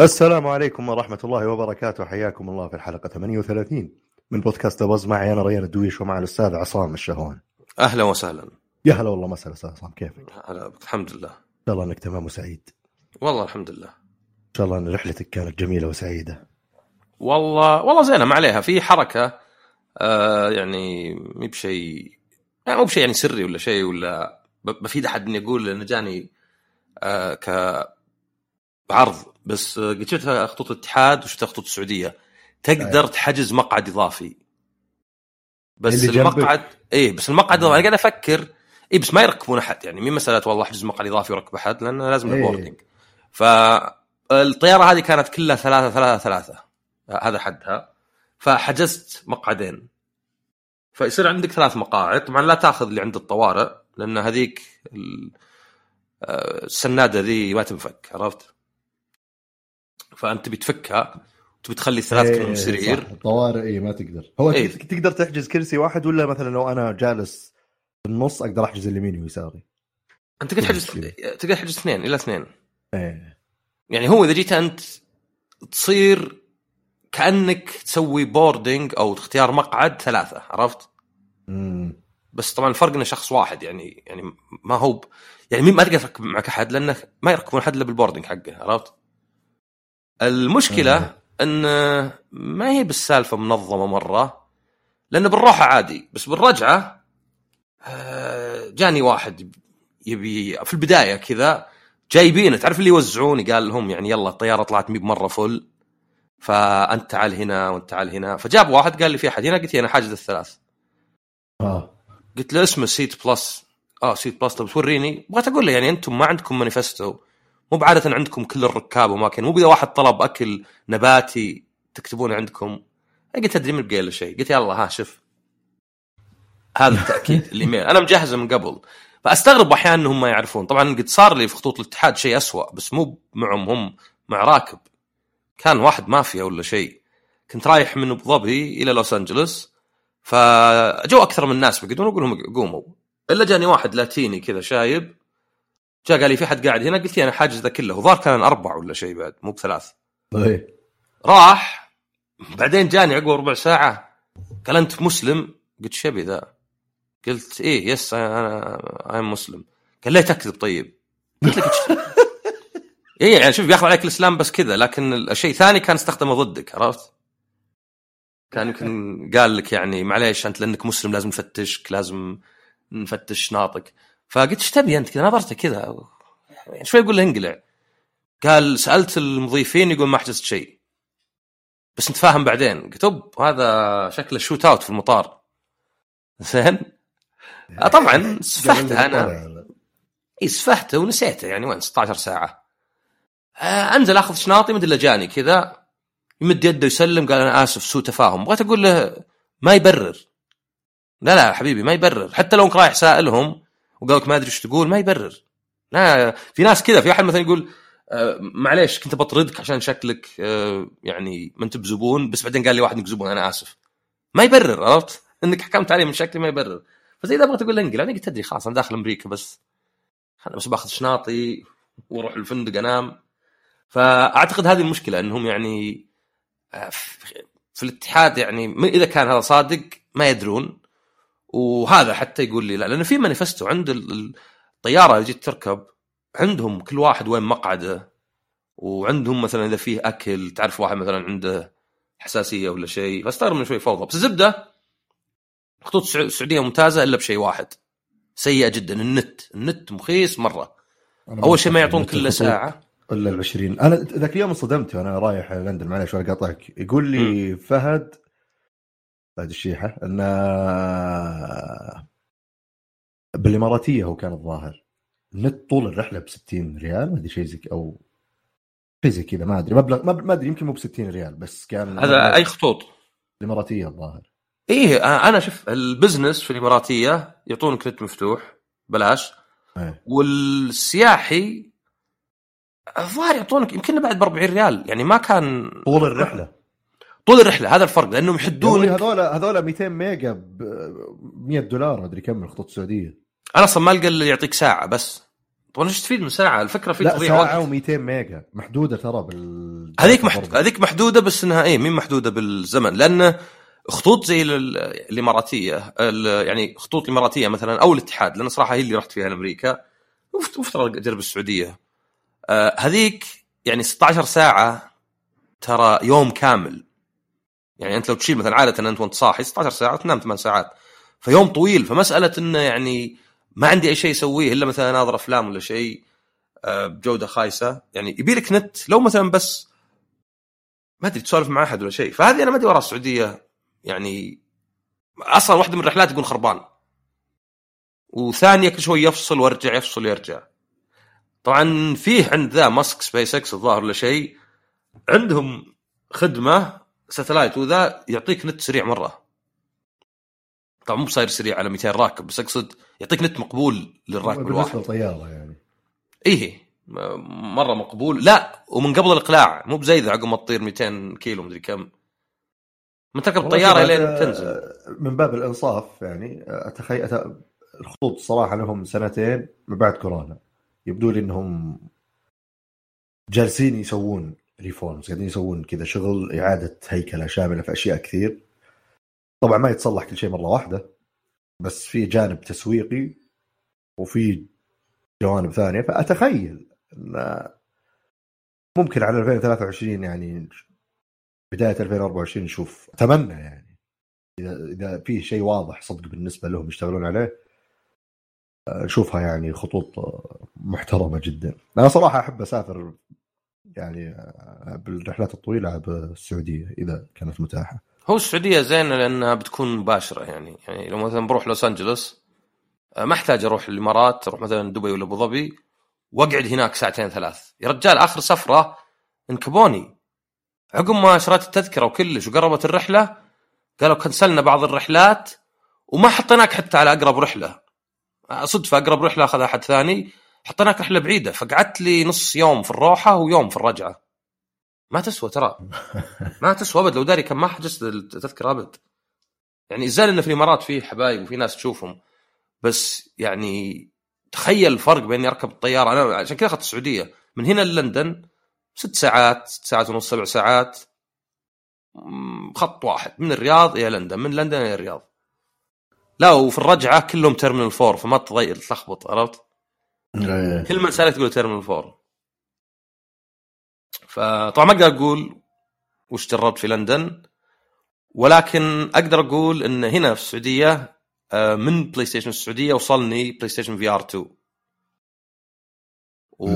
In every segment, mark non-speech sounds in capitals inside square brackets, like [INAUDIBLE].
السلام عليكم ورحمة الله وبركاته. حياكم الله في الحلقة 38 من بودكاست بوز معي أنا ريان الدويش ومع الأستاذ عصام الشهوان. أهلا وسهلا. يا هلا والله مساء أستاذ عصام. كيفك؟ هلا الحمد لله. إن شاء الله أنك تمام وسعيد. والله الحمد لله. إن شاء الله أن رحلتك كانت جميلة وسعيدة. والله والله زينة ما عليها. في حركة آه يعني مي بشيء يعني مو بشيء يعني سري ولا شيء ولا بفيد أحد إني أقول إنه جاني آه ك بعرض بس آه، قد شفت خطوط الاتحاد وشفت خطوط السعودية. تقدر تحجز مقعد إضافي. بس. المقعد إيه بس المقعد أنا قاعد أفكر. اي بس ما يركبون أحد. يعني مي مسألة والله أحجز مقعد إضافي وركب أحد؟ لأن لازم إيه. ال boarding فالطياره هذه كانت كلها ثلاثة ثلاثة ثلاثة. هذا حدها. فحجزت مقعدين. فيصير عندك ثلاث مقاعد. طبعا لا تأخذ اللي عند الطوارئ لأن هذيك آه، السنادة ذي ما تنفك عرفت؟ فأنت بتفكها تبي تخلي ثلاث إيه، كلهم سرير. الطوارئ إيه ما تقدر. هو إيه. تقدر تحجز كرسي واحد ولا مثلا لو أنا جالس في النص أقدر أحجز اليمين ويساري؟ أنت تقدر تحجز تقدر تحجز اثنين إلى اثنين. إيه. يعني هو إذا جيت أنت تصير كأنك تسوي بوردنج أو اختيار مقعد ثلاثة عرفت؟ أمم. بس طبعا الفرق إنه شخص واحد يعني يعني ما هو ب... يعني مين- ما تقدر تركب معك أحد لأنه ما يركبون أحد إلا بال boarding حقه عرفت؟ المشكلة آه. إن ما هي بالسالفة منظمة مرة لأنه بالروحه عادي بس بالرجعة آه، جاني واحد يبي في البداية كذا جايبينه تعرف اللي يوزعون قال لهم يعني يلا الطيارة طلعت مي بمره full فأنت تعال هنا وأنت تعال هنا. فجاب واحد قال لي في أحد. هنا قلت له أنا حاجز الثلاث. آه. قلت له اسمه seat plus. آه seat plus. طب توريني بغيت أقول له يعني أنتم ما عندكم مانيفستو. مو بعادة عندكم كل الركاب واماكن مو اذا واحد طلب أكل نباتي تكتبونه عندكم. قلت أدري من بقى له شيء. قلت يلا ها شوف. هذا التأكيد [LAUGHS] الإيميل. أنا مجهزه من قبل. فأستغرب أحيانا إنهم ما يعرفون. طبعا قد صار لي في خطوط الاتحاد شيء أسوأ بس مو معهم هم مع راكب. كان واحد مافيا ولا شيء. كنت رايح من أبو ظبي إلى لوس أنجلوس فجو أكثر من ناس بقدرون أقول لهم قوموا. إلا جاني واحد لاتيني كذا شايب جاء قال لي في حد قاعد هنا؟ قلت له أنا حاجز ذا كله. وظهر كان أربع ولا شيء بعد مو بثلاث. إيه راح بعدين جاني عقب ربع ساعة قال أنت مسلم؟ قلت شبي ذا. قلت إيه yes أنا أنا مسلم. قال ليه تكذب طيب. قلت لك إيه يعني شوف بياخذ عليك الإسلام بس كذا لكن الشيء ثاني كان استخدمه ضدك عرفت؟ كان يمكن قال لك يعني معليش أنت لأنك مسلم لازم نفتشك لازم نفتش ناطق. فقلت إيش تبي أنت كذا؟ نظرته كذا. يعني شوي يقول له انقلع. قال سألت المضيفين يقول ما حجزت شيء. بس نتفاهم بعدين. قلت أوب هذا شكله شوت اوت في المطار. زين؟ آه طبعا سفحته أنا. إي سفحته ونسيته يعني وين؟ 16 ساعة. أنزل أخذ شناطي مدري جاني كذا يمد يده يسلم قال أنا آسف سوء تفاهم. بغيت أقول له ما يبرر. لا لا حبيبي ما يبرر. حتى لو أنك رايح سائلهم وقال لك ما أدري إيش تقول ما يبرر. لا في ناس كذا في أحد مثلا يقول آه معليش كنت بطردك عشان شكلك آه يعني ما انت بزبون بس بعدين قال لي واحد انك زبون أنا آسف. ما يبرر عرفت؟ إنك حكمت عليه من شكلي ما يبرر. فزي إذا بغيت أقول له انقل أنا قلت تدري خلاص أنا داخل أمريكا بس. أنا بس باخذ شناطي وأروح الفندق أنام. فأعتقد هذه المشكلة إنهم يعني آه، في الاتحاد يعني إذا كان هذا صادق ما يدرون. وهذا حتى يقول لي لا لأنه في مانيفستو عند ال- ال- الطياره اللي جيت تركب عندهم كل واحد وين مقعده. وعندهم مثلا إذا فيه أكل تعرف واحد مثلا عنده حساسية ولا شيء فاستغرب من شوي فوضى. بس الزبده خطوط السع- السعوديه ممتازة إلا بشيء واحد. سيئة جدا النت. النت مخيس مرة. أول شيء ما يعطونك الا ساعة. إلا ال 20 أنا ذاك اليوم انصدمت وأنا رايح لندن معليش ولا قاطعك. يقول لي فهد فهد الشيحة انه بالإماراتية هو كان الظاهر. النت طول الرحلة ب 60 ريال ما أدري شيء زي أو شيء زي كذا ما أدري. مبلغ ما أدري يمكن مو ب 60 ريال بس كان هذا أي خطوط؟ الإماراتية الظاهر. إيه أنا شوف ال business في الإماراتية يعطونك نت مفتوح بلاش. إيه. والسياحي الظاهر يعطونك يمكن بعد ب 40 ريال. يعني ما كان طول الرحلة. طول الرحلة هذا الفرق لأنهم يحدون هذول هذول 200 ميجا ب 100 دولار أدري كم الخطوط السعودية. أنا أصلا ما القى اللي يعطيك ساعة بس. طبعا إيش تفيد من ساعه الفكرة في تضييع ساعة وقت. و200 ميجا. محدودة ترى بال هذيك محد... هذيك محدودة بس إنها إيه مين محدودة بالزمن؟ لأن خطوط زي ال- الإماراتية ال- يعني خطوط الاماراتيه مثلا أو الاتحاد لأن صراحة هي اللي رحت فيها لأمريكا. وفت- وافترض اجرب السعودية. آه هذيك يعني 16 ساعة ترى يوم كامل. يعني أنت لو تشيل مثلا عادة أنت وأنت صاحي 16 ساعة وتنام 8 ساعات. فيوم طويل فمسألة إنه يعني ما عندي أي شيء اسويه إلا مثلا أناظر أفلام ولا شيء آه، بجودة خايسة. يعني يبي لك نت لو مثلا بس ما أدري تسولف مع أحد ولا شيء. فهذه أنا ما أدري ورا السعودية. يعني أصلا واحدة من الرحلات يكون خربان. وثانية كل شوي يفصل ويرجع يفصل ويرجع. طبعا فيه عند ذا ماسك سبيس إكس الظاهر ولا شيء عندهم خدمة satellite وذا يعطيك نت سريع مرة. طبعا مو بصاير سريع على 200 راكب بس أقصد يعطيك نت مقبول للراكب الواحد. بالنسبة للطياره يعني. إيه مرة مقبول. لا ومن قبل الإقلاع مو بزي ذا عقب ما تطير 200 كيلو مدري كم. من تركب الطيارة لين تنزل. من باب الإنصاف يعني اتخيل أت... الخطوط صراحة لهم سنتين من بعد كورونا. يبدو لي إنهم جالسين يسوون reforms قاعدين يسوون كذا شغل إعادة هيكلة شاملة في أشياء كثير. طبعا ما يتصلح كل شيء مرة واحدة بس في جانب تسويقي وفي جوانب ثانية. فأتخيل إن ممكن على 2023 يعني بداية 2024 نشوف أتمنى يعني إذا إذا في شيء واضح صدق بالنسبة لهم يشتغلون عليه. نشوفها يعني خطوط محترمة جدا. أنا صراحة أحب أسافر يعني آه، بالرحلات الطويلة بالسعودية إذا كانت متاحة. هو السعودية زينة لأنها بتكون مباشرة يعني. يعني لو مثلا بروح لوس أنجلوس آه، ما أحتاج أروح الإمارات أروح مثلا دبي ولا أبو ظبي وأقعد هناك ساعتين ثلاث. يا رجال آخر سفرة انكبوني. عقب ما شريت التذكرة وكلش وقربت الرحلة قالوا كنسلنا بعض الرحلات وما حطيناك حتى على أقرب رحلة. صدفه أقرب رحلة اخذها أحد ثاني حطيناك رحلة بعيدة فقعدت لي نص يوم في الروحه ويوم في الرجعة. ما تسوى ترى. [LAUGHS] ما تسوى أبد لو داري كان ما حجزت التذكرة أبد. يعني زال انه في الإمارات في حبايب وفي ناس تشوفهم. بس يعني تخيل الفرق بين إني أركب الطيارة. أنا عشان كذا أخذت السعودية. من هنا للندن ست ساعات ست ساعات ونص سبع ساعات. خط واحد. من الرياض إلى لندن. من لندن إلى الرياض. لا وفي الرجعة كلهم تيرمينال 4 فما تضيع تلخبط عرفت؟ كل من سالك تقول terminal 4 فطبعا ما أقدر أقول وش جربت في لندن ولكن أقدر أقول إن هنا في السعودية آه، من بلاي ستيشن السعودية وصلني بلاي ستيشن VR 2 و...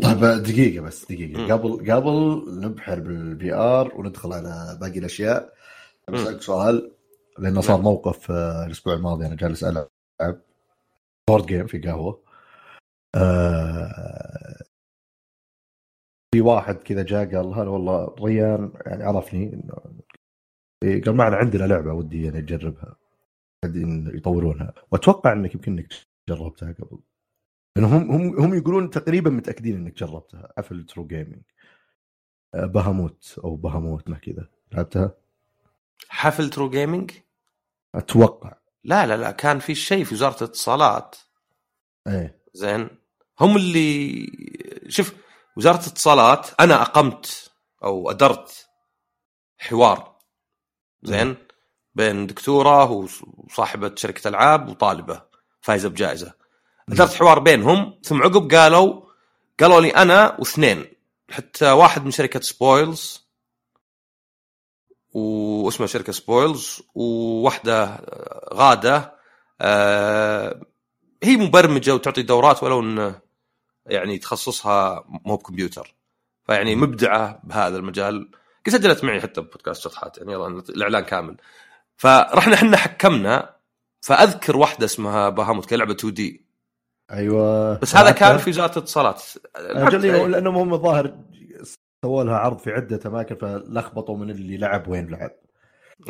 طيب دقيقة بس دقيقة مم. قبل قبل نبحر بال VR وندخل على باقي الأشياء. بسالك سؤال لأنه صار. موقف آه، الأسبوع الماضي أنا جالس ألعب board game في قهوة. آه، في واحد كذا جاء قال هلا والله ريان يعني عرفني إيه، قال معنا عندنا لعبة ودي يعني اجربها قاعدين يطورونها. وأتوقع إنك يمكن إنك جربتها قبل. لانهم هم هم يقولون تقريبا متأكدين إنك جربتها حفل True Gaming بهاموت أو بهاموت ما كذا. لعبتها؟ حفل True Gaming أتوقع. لا لا لا كان في شيء في وزارة الاتصالات. إيه. زين. هم اللي شوف وزارة الاتصالات أنا أقمت أو أدرت حوار زين بين دكتوره وصاحبة شركة ألعاب وطالبة فايزه بجائزة. أدرت حوار بينهم ثم عقب قالوا قالوا لي أنا واثنين حتى واحد من شركة سبويلز واسمها شركة سبويلز وواحده غادة آه، هي مبرمجة وتعطي دورات ولو انه يعني تخصصها مو بكمبيوتر. فيعني مبدعة بهذا المجال. قد سجلت معي حتى بودكاست شطحات يعني يلا الإعلان كامل. فرحنا إحنا حكمنا فأذكر واحدة اسمها بهاموت كلعبة 2 دي. أيوه. بس هذا كان؟ في وزاره الاتصالات لأنهم هم الظاهر سووا لها عرض في عدة أماكن فلخبطوا من اللي لعب وين لعب.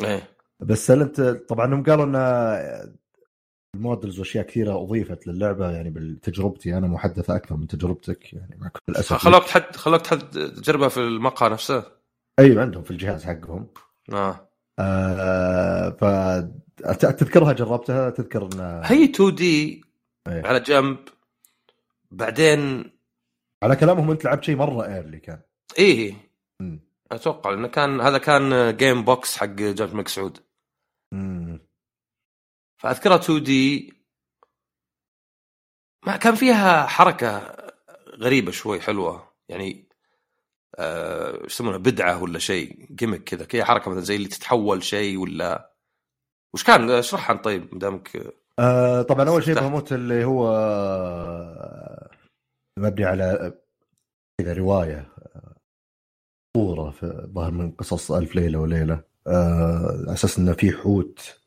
إيه. بس هل أنت طبعا هم قالوا إن المودلز وأشياء كثيرة أضيفت للعبة يعني بتجربتي أنا محدثة أكثر من تجربتك يعني مع كل الاسف خلوك تحد خلوك تحد تجربها في المقهى نفسه. أيوه عندهم في الجهاز حقهم. آه. آه ف تذكرها جربتها تذكر انها هي 2 دي إيه. على جنب. بعدين على كلامهم أنت لعبت شيء مرة early كان. إيه. مم. أتوقع إنه كان هذا كان Game Box حق جامعة الملك سعود مم. فاذكرها 2D ما كان فيها حركة غريبة شوي حلوة. يعني آه، إيش يسمونها بدعة ولا شيء gimmick كذا كذا حركة مثلا زي اللي تتحول شيء ولا. وش كان؟ اشرحها أنت طيب مدامك آه طبعا أول شيء. بهموت اللي هو آه، مبني على كذا رواية. آه، صوره في ظهر من قصص ألف ليلة وليلة. آه، على أساس إنه في حوت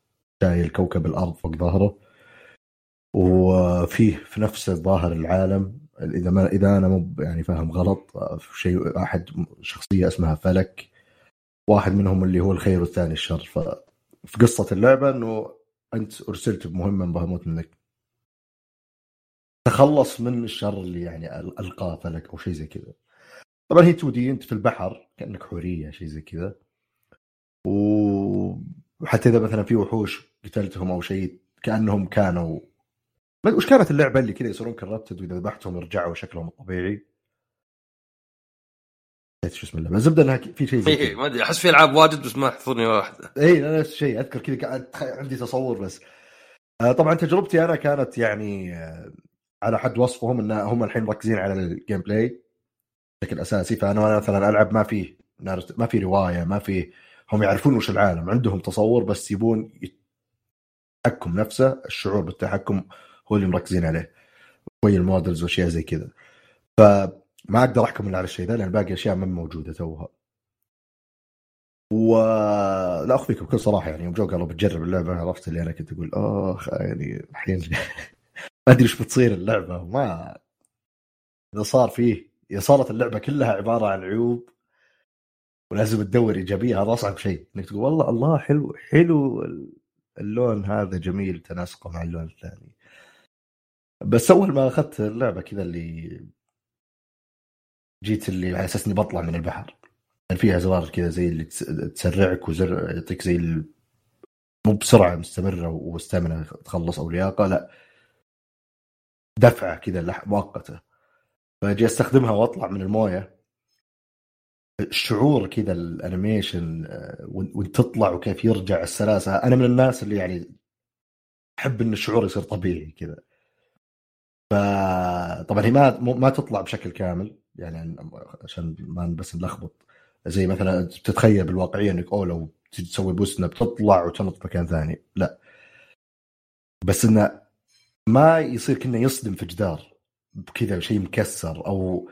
شايل كوكب الأرض فوق ظهره. وفيه في نفس الظاهر العالم إذا ما إذا أنا مو يعني فاهم غلط آه، في شيء أحد شخصية اسمها فلك. واحد منهم اللي هو الخير والثاني الشر. ففي قصة اللعبة إنه أنت أرسلت بمهمه من بهموت انك تخلص من الشر اللي يعني أل- ألقاه فلك أو شيء زي كذا. طبعا هي 2 دي أنت في البحر كأنك حورية شيء زي كذا. وحتى إذا مثلا في وحوش قتلتهم أو شيء كأنهم كانوا ما- وش كانت اللعبة اللي كذا يصيرون كربتد وإذا ذبحتهم يرجعوا شكلهم الطبيعي نسيت شو اسم اللعبة. الزبدة إنها في شيء زي إيه، ما أدري أحس في ألعاب واجد بس ما يحضرني واحدة. اي أنا نفس الشيء أذكر كذا قاعد عندي تصور بس. آه، طبعا تجربتي أنا كانت يعني آه، على حد وصفهم إن هم الحين مركزين على ال gameplay بشكل أساسي فأنا مثلا ألعب ما فيه ما في رواية ما في هم يعرفون وش العالم عندهم تصور بس يبون التحكم نفسه الشعور بالتحكم هو اللي مركزين عليه. شوي ال models وأشياء زي كذا. فما أقدر أحكم إلا على الشيء ذا لأن باقي أشياء ما موجودة توها. ولا اخفيك بكل صراحة يعني يوم جو قالوا بتجرب اللعبة عرفت اللي أنا كنت أقول آخ يعني الحين [LAUGHS] ما أدري إيش بتصير اللعبة ما إذا صار فيه صارت اللعبة كلها عبارة عن عيوب ولازم تدور إيجابية هذا أصعب شيء إنك تقول والله الله حلو حلو اللون هذا جميل تناسقه مع اللون الثاني. بس أول ما أخذت اللعبة كذا اللي جيت اللي على أساس إني بطلع من البحر. كان فيها زرار كذا زي اللي تس- تسرعك وزر يعطيك زي. مو بسرعة مستمرة و stamina تخلص أو لياقة لا. دفعة كذا مؤقتة. فأجي أستخدمها وأطلع من الموية. الشعور كذا ال animation آه، وان وإن تطلع وكيف يرجع السلاسة. أنا من الناس اللي يعني أحب إن الشعور يصير طبيعي كذا. فطبعا هي ما ما تطلع بشكل كامل يعني عشان ما بس نلخبط. زي مثلا تتخيل بالواقعية إنك اوه لو تسوي بوست انها بتطلع وتنط مكان ثاني. لا. بس إنه ما يصير كأنه يصدم في جدار. بكذا شيء مكسر أو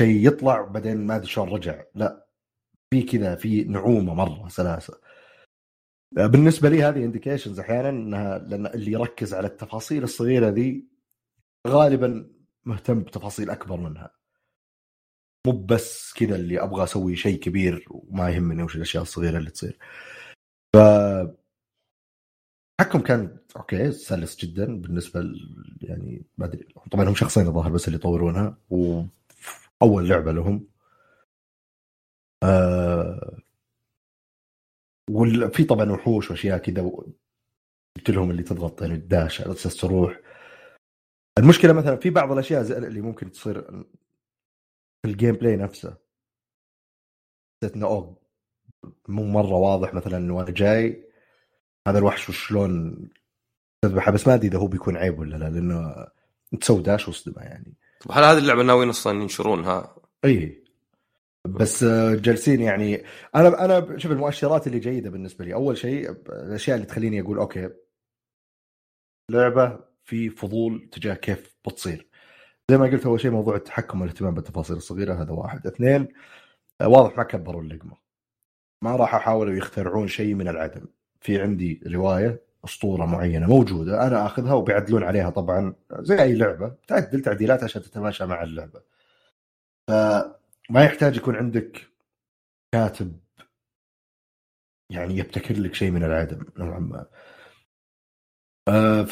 شيء يطلع بعدين ما أدري شلون رجع. لا في كذا في نعومة مرة سلاسة. بالنسبة لي هذه indications أحيانا إنها لأن اللي يركز على التفاصيل الصغيرة ذي غالبا مهتم بتفاصيل أكبر منها. مو بس كذا اللي أبغى أسوي شيء كبير وما يهمني وش الأشياء الصغيرة اللي تصير. ف التحكم كان okay سلس جدا بالنسبة ل... يعني ما أدري. طبعا هم شخصين الظاهر بس اللي يطورونها. واول لعبة لهم. آه... وفي طبعا وحوش وأشياء كذا قلت لهم اللي تضغط يعني ال dash على أساس تروح. المشكلة مثلا في بعض الأشياء اللي ممكن تصير في ال gameplay نفسه. حسيت انه مو مرة واضح مثلا إنه أنا جاي. هذا الوحش وشلون تذبحه بس ما أدري إذا هو بيكون عيب ولا لا لأنه تسوي dash واصدمه يعني. طب هل هذه اللعبة ناويين أصلا ينشرونها؟ إي. بس آه، جالسين يعني. أنا أنا شوف المؤشرات اللي جيدة بالنسبة لي. أول شيء الأشياء اللي تخليني أقول أوكي لعبة في فضول تجاه كيف بتصير. زي ما قلت أول شيء موضوع التحكم والاهتمام بالتفاصيل الصغيرة هذا واحد. اثنين واضح ما كبروا اللقمة. ما راح يحاولوا يخترعون شيء من العدم. في عندي رواية أسطورة معينة موجودة أنا آخذها وبيعدلون عليها طبعا زي أي لعبة تعدل تعديلات عشان تتماشى مع اللعبة. فما يحتاج يكون عندك كاتب يعني يبتكر لك شيء من العدم نوعا ما. آه،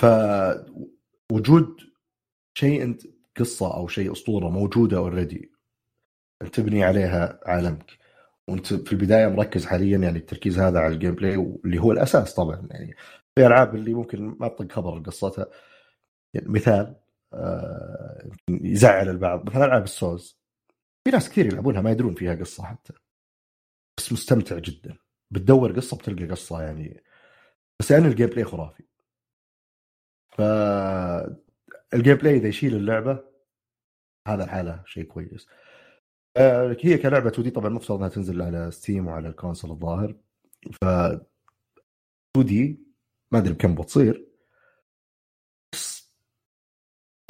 فوجود شيء أنت قصة أو شيء أسطورة موجودة already تبني عليها عالمك. وانت في البداية مركز حاليا يعني التركيز هذا على ال gameplay واللي هو الأساس طبعا. يعني في ألعاب اللي ممكن ما تطق خبر قصتها. يعني مثال آه يزعل البعض. مثلا ألعاب السوز في ناس كثير يلعبونها ما يدرون فيها قصة حتى. بس مستمتع جدا. بتدور قصة بتلقى قصة يعني. بس يعني ال gameplay خرافي. ف ال gameplay إذا يشيل اللعبة هذا الحالة شيء كويس. هي كلعبة 2D طبعا المفترض إنها تنزل على Steam وعلى ال console الظاهر. ف 2D ما أدري بكم بتصير. بس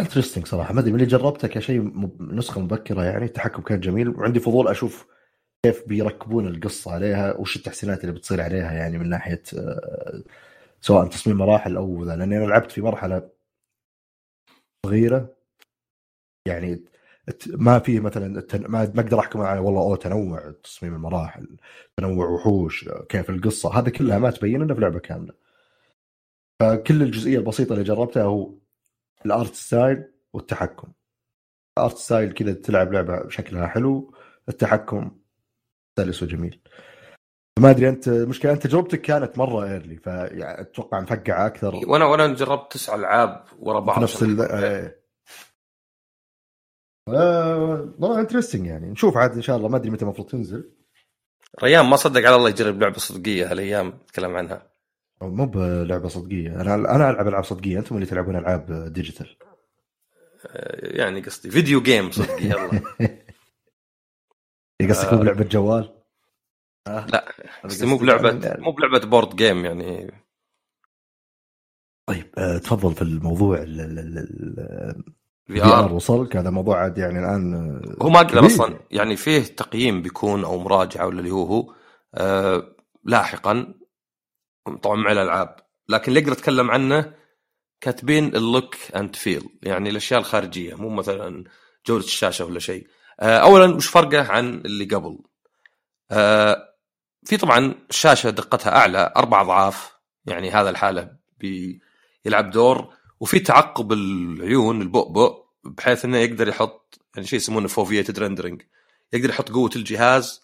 انترستنج صراحة. ما أدري من اللي جربته كشيء نسخة مبكرة يعني. التحكم كان جميل. وعندي فضول أشوف كيف بيركبون القصة عليها. وش التحسينات اللي بتصير عليها يعني من ناحية آه، سواء تصميم مراحل أو لأني أنا لعبت في مرحلة صغيرة. يعني ما في مثلا ما أقدر أحكم على والله أوه تنوع تصميم المراحل تنوع وحوش كيف القصة هذا كلها ما تبين إلا في لعبة كاملة. فكل الجزئية البسيطة اللي جربتها هو ال art style والتحكم. ال art style كذا تلعب لعبة شكلها حلو التحكم سلس وجميل ما أدري أنت المشكلة أنت تجربتك كانت مرة early فاتوقع مفقعة أكثر. وأنا وأنا جربت تسع ألعاب ورا بعض نفس ال والله interesting يعني. نشوف عاد إن شاء الله. ما أدري متى المفروض تنزل. ريان ما صدق على الله يجرب لعبة صدقية. هالايام نتكلم عنها؟ مو بلعبة صدقية. أنا أنا ألعب ألعاب صدقية. أنتم اللي تلعبون ألعاب digital يعني قصدي video game صدقي يلا. [LAUGHS] قصدك مو بلعبة جوال؟ آه. لا قصدي مو بلعبه يعني مو بلعبة board game يعني. طيب آه تفضل في الموضوع VR وصلك هذا موضوع عاد يعني الآن آه، هو ما أقدر أصلا يعني فيه تقييم بيكون أو مراجعة ولا اللي هو هو آه لاحقا طبعا مع الألعاب. لكن اللي أقدر أتكلم عنه كاتبين ال look and feel يعني الأشياء الخارجية مو مثلا جودة الشاشة ولا شيء. آه اولا وش فرقه عن اللي قبل؟ آه في طبعا الشاشة دقتها أعلى أربع أضعاف يعني هذا الحالة بيلعب دور. وفي تعقب العيون البؤبؤ. بحيث إنه يقدر يحط يعني شيء يسمونه foveated rendering يقدر يحط قوة الجهاز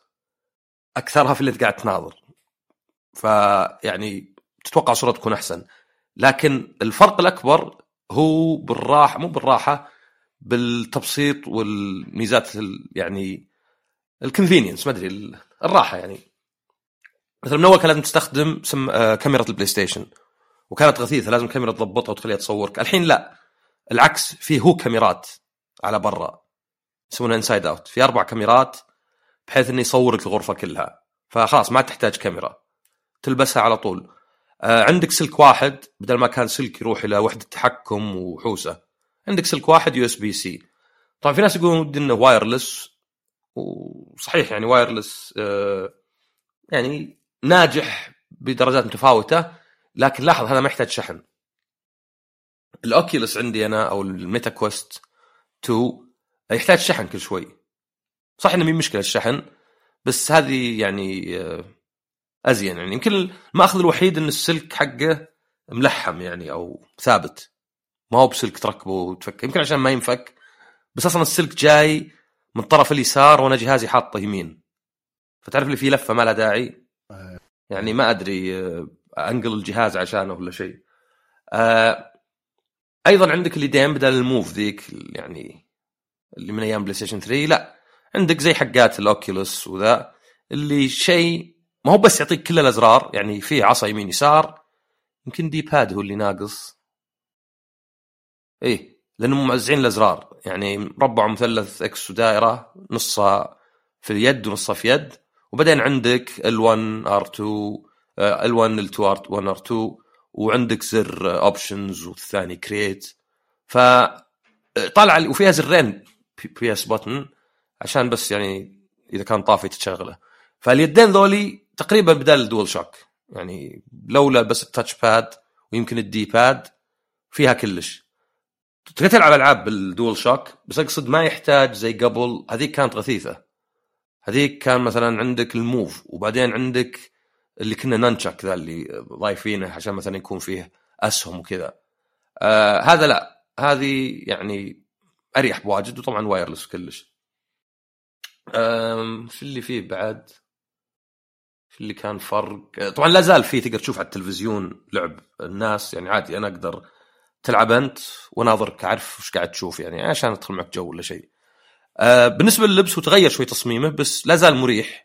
أكثرها في اللي أنت قاعد تناظر. فيعني تتوقع صورة تكون أحسن. لكن الفرق الأكبر هو بالراحه مو بالراحة بالتبسيط والميزات يعني ال convenience ما أدري الراحة يعني. مثلا من أول كان لازم تستخدم سم... آه كاميرا البلاي ستيشن. وكانت غثيثة لازم كاميرا تضبطها وتخليها تصورك. الحين لا. العكس فيه هو كاميرات على برا يسمونها inside out في أربع كاميرات بحيث إنه يصورك الغرفة كلها. فخلاص ما تحتاج كاميرا. تلبسها على طول. آه عندك سلك واحد بدل ما كان سلك يروح إلى وحدة تحكم وحوسة. عندك سلك واحد USB-C طبعا في ناس يقولون ودي إنه wireless وصحيح يعني wireless آه يعني ناجح بدرجات متفاوتة لكن لاحظ هذا ما يحتاج شحن. ال Oculus عندي أنا أو ال Meta Quest 2 يحتاج شحن كل شوي. صح إنه مي مشكلة الشحن بس هذه يعني آه، أزين يعني. يمكن المأخذ الوحيد إن السلك حقه ملحم يعني أو ثابت. ما هو بسلك تركبه وتفك. يمكن عشان ما ينفك بس أصلا السلك جاي من طرف اليسار وأنا جهازي حاطه يمين. فتعرف اللي فيه لفة ما لها داعي؟ يعني ما أدري آه، أنقل الجهاز عشانه ولا شيء. آه أيضا عندك اليدين بدل ال Move ذيك يعني اللي من أيام PlayStation 3 لا. عندك زي حقات ال Oculus وذا اللي شيء ما هو بس يعطيك كل الأزرار يعني في عصا يمين يسار يمكن D-pad هو اللي ناقص. إيه لأنهم موزعين الأزرار يعني مربع ومثلث X ودائرة نصها في اليد ونصها في يد. وبعدين عندك L1 R2 L1 L2 R1 R2 وعندك زر options والثاني create ف طالع وفيها زرين PS button عشان بس يعني إذا كان طافي تشغله. فاليدين ذولي تقريبا بدال ال DualShock يعني لولا بس ال touchpad ويمكن ال D-pad فيها كلش. تقدر تلعب ألعاب بال DualShock بس أقصد ما يحتاج زي قبل. هذيك كانت غثيثة. هذيك كان مثلا عندك ال Move وبعدين عندك اللي كنا nunchuk ذا اللي ضايفينه عشان مثلا يكون فيه أسهم وكذا. آه هذا لا. هذه يعني أريح بواجد وطبعا wireless كلش. في اللي فيه بعد؟ في اللي كان فرق؟ طبعا لا زال في تقدر تشوف على التلفزيون لعب الناس. يعني عادي أنا أقدر تلعب أنت وناظرك اعرف وش قاعد تشوف يعني عشان أدخل معك جو ولا شيء. آه بالنسبة لللبس هو تغير شوي تصميمه بس لا زال مريح.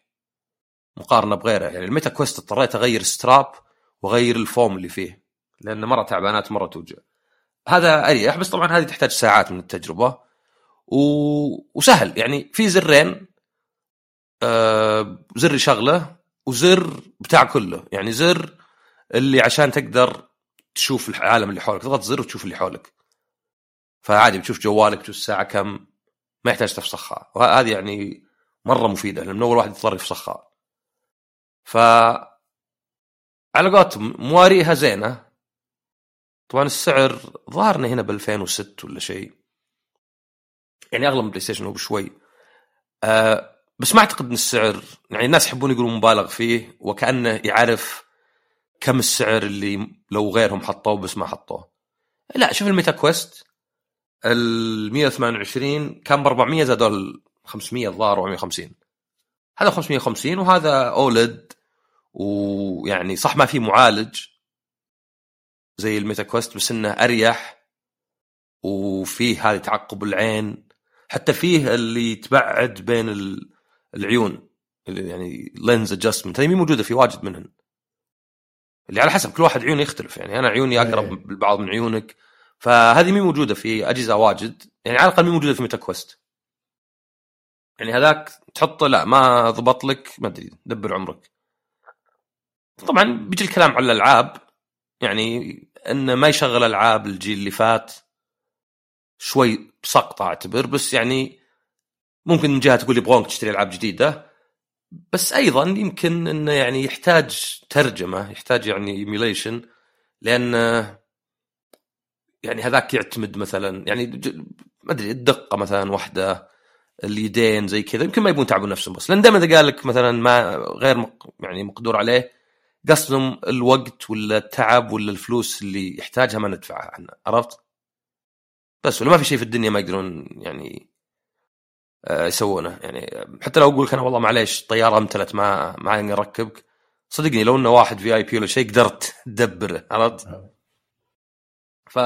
مقارنة بغيره. يعني الميتا كويست اضطريت أغير ستراب وأغير الفوم اللي فيه لأن مرة تعبانات مرة توجع. هذا أريح بس طبعا هذه تحتاج ساعات من التجربة. و... وسهل. يعني في زرين آه زر يشغله وزر بتاع كله. يعني زر اللي عشان تقدر تشوف العالم اللي حولك تضغط زر وتشوف اللي حولك. فعادي بتشوف جوالك بتشوف الساعة كم ما يحتاج تفسخها. وهذه يعني مرة مفيدة لأن أول واحد يضطر يفسخها. ف على قولتهم مواريها زينة. طبعا السعر ظهرنا هنا ب 2006 ولا شيء. يعني أغلى من بلاي ستيشن هو بشوي. آه بس ما أعتقد إن السعر يعني الناس يحبون يقولون مبالغ فيه وكأنه يعرف كم السعر اللي لو غيرهم حطوه بس ما حطوه. لا شوف الميتا كويست. ال 128 كان ب 400 زادوا ال 500 الظاهر 450 هذا 550 وهذا أولد. ويعني صح ما في معالج زي ال Meta Quest بس إنه أريح وفيه هذه تعقب العين. حتى فيه اللي تبعد بين العيون اللي يعني lens adjustment هذه مي موجودة في واجد منهن. اللي على حسب كل واحد عيونه يختلف. يعني أنا عيوني أقرب إيه. بالبعض من عيونك. فهذه مي موجودة في أجهزة واجد. يعني على الأقل مي موجودة في Meta Quest يعني هذاك تحطه لا ما ضبط لك ما أدري دبر عمرك. طبعا بيجي الكلام على الألعاب يعني انه ما يشغل ألعاب الجيل اللي فات شوي سقطه أعتبر بس يعني ممكن من جهة تقول يبغونك تشتري ألعاب جديدة بس أيضا يمكن إنه يعني يحتاج ترجمة يحتاج يعني ايميليشن لأن يعني هذاك يعتمد مثلا يعني ما أدري الدقة مثلا واحدة اليدين زي كذا يمكن ما يبون يتعبون نفسهم بس لأن دائما إذا قال لك مثلا ما غير يعني مقدور عليه قصدهم الوقت ولا التعب ولا الفلوس اللي يحتاجها ما ندفعها إحنا عرفت؟ بس ولا ما في شيء في الدنيا ما يقدرون يعني آه، يسوونه يعني حتى لو أقول لك أنا والله معليش طيارة أمتلت ما ما نركبك صدقني لو إنه واحد في اي بي ولا شيء قدرت تدبره عرفت؟ ف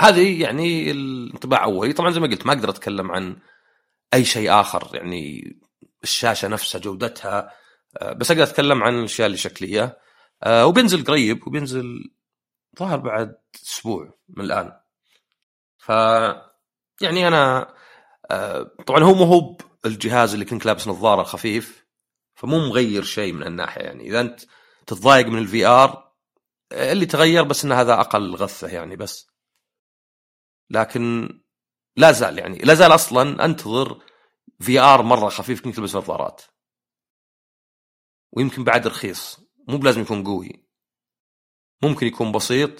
هذه يعني الانطباع اولي طبعا زي ما قلت ما أقدر أتكلم عن أي شيء آخر يعني الشاشة نفسها جودتها آه، بس أقدر أتكلم عن الأشياء اللي شكليه آه، وبينزل قريب وبينزل ظهر بعد أسبوع من الآن. ف يعني أنا آه، طبعا هو مو هو الجهاز اللي كنت لابس نظارة خفيف فمو مغير شيء من الناحية. يعني إذا أنت تتضايق من ال VR اللي تغير بس إن هذا أقل غثة يعني بس. لكن لا زال يعني لا زال أصلا أنتظر VR مرة خفيف كنك تلبس نظارات. ويمكن بعد رخيص. مو بلازم يكون قوي. ممكن يكون بسيط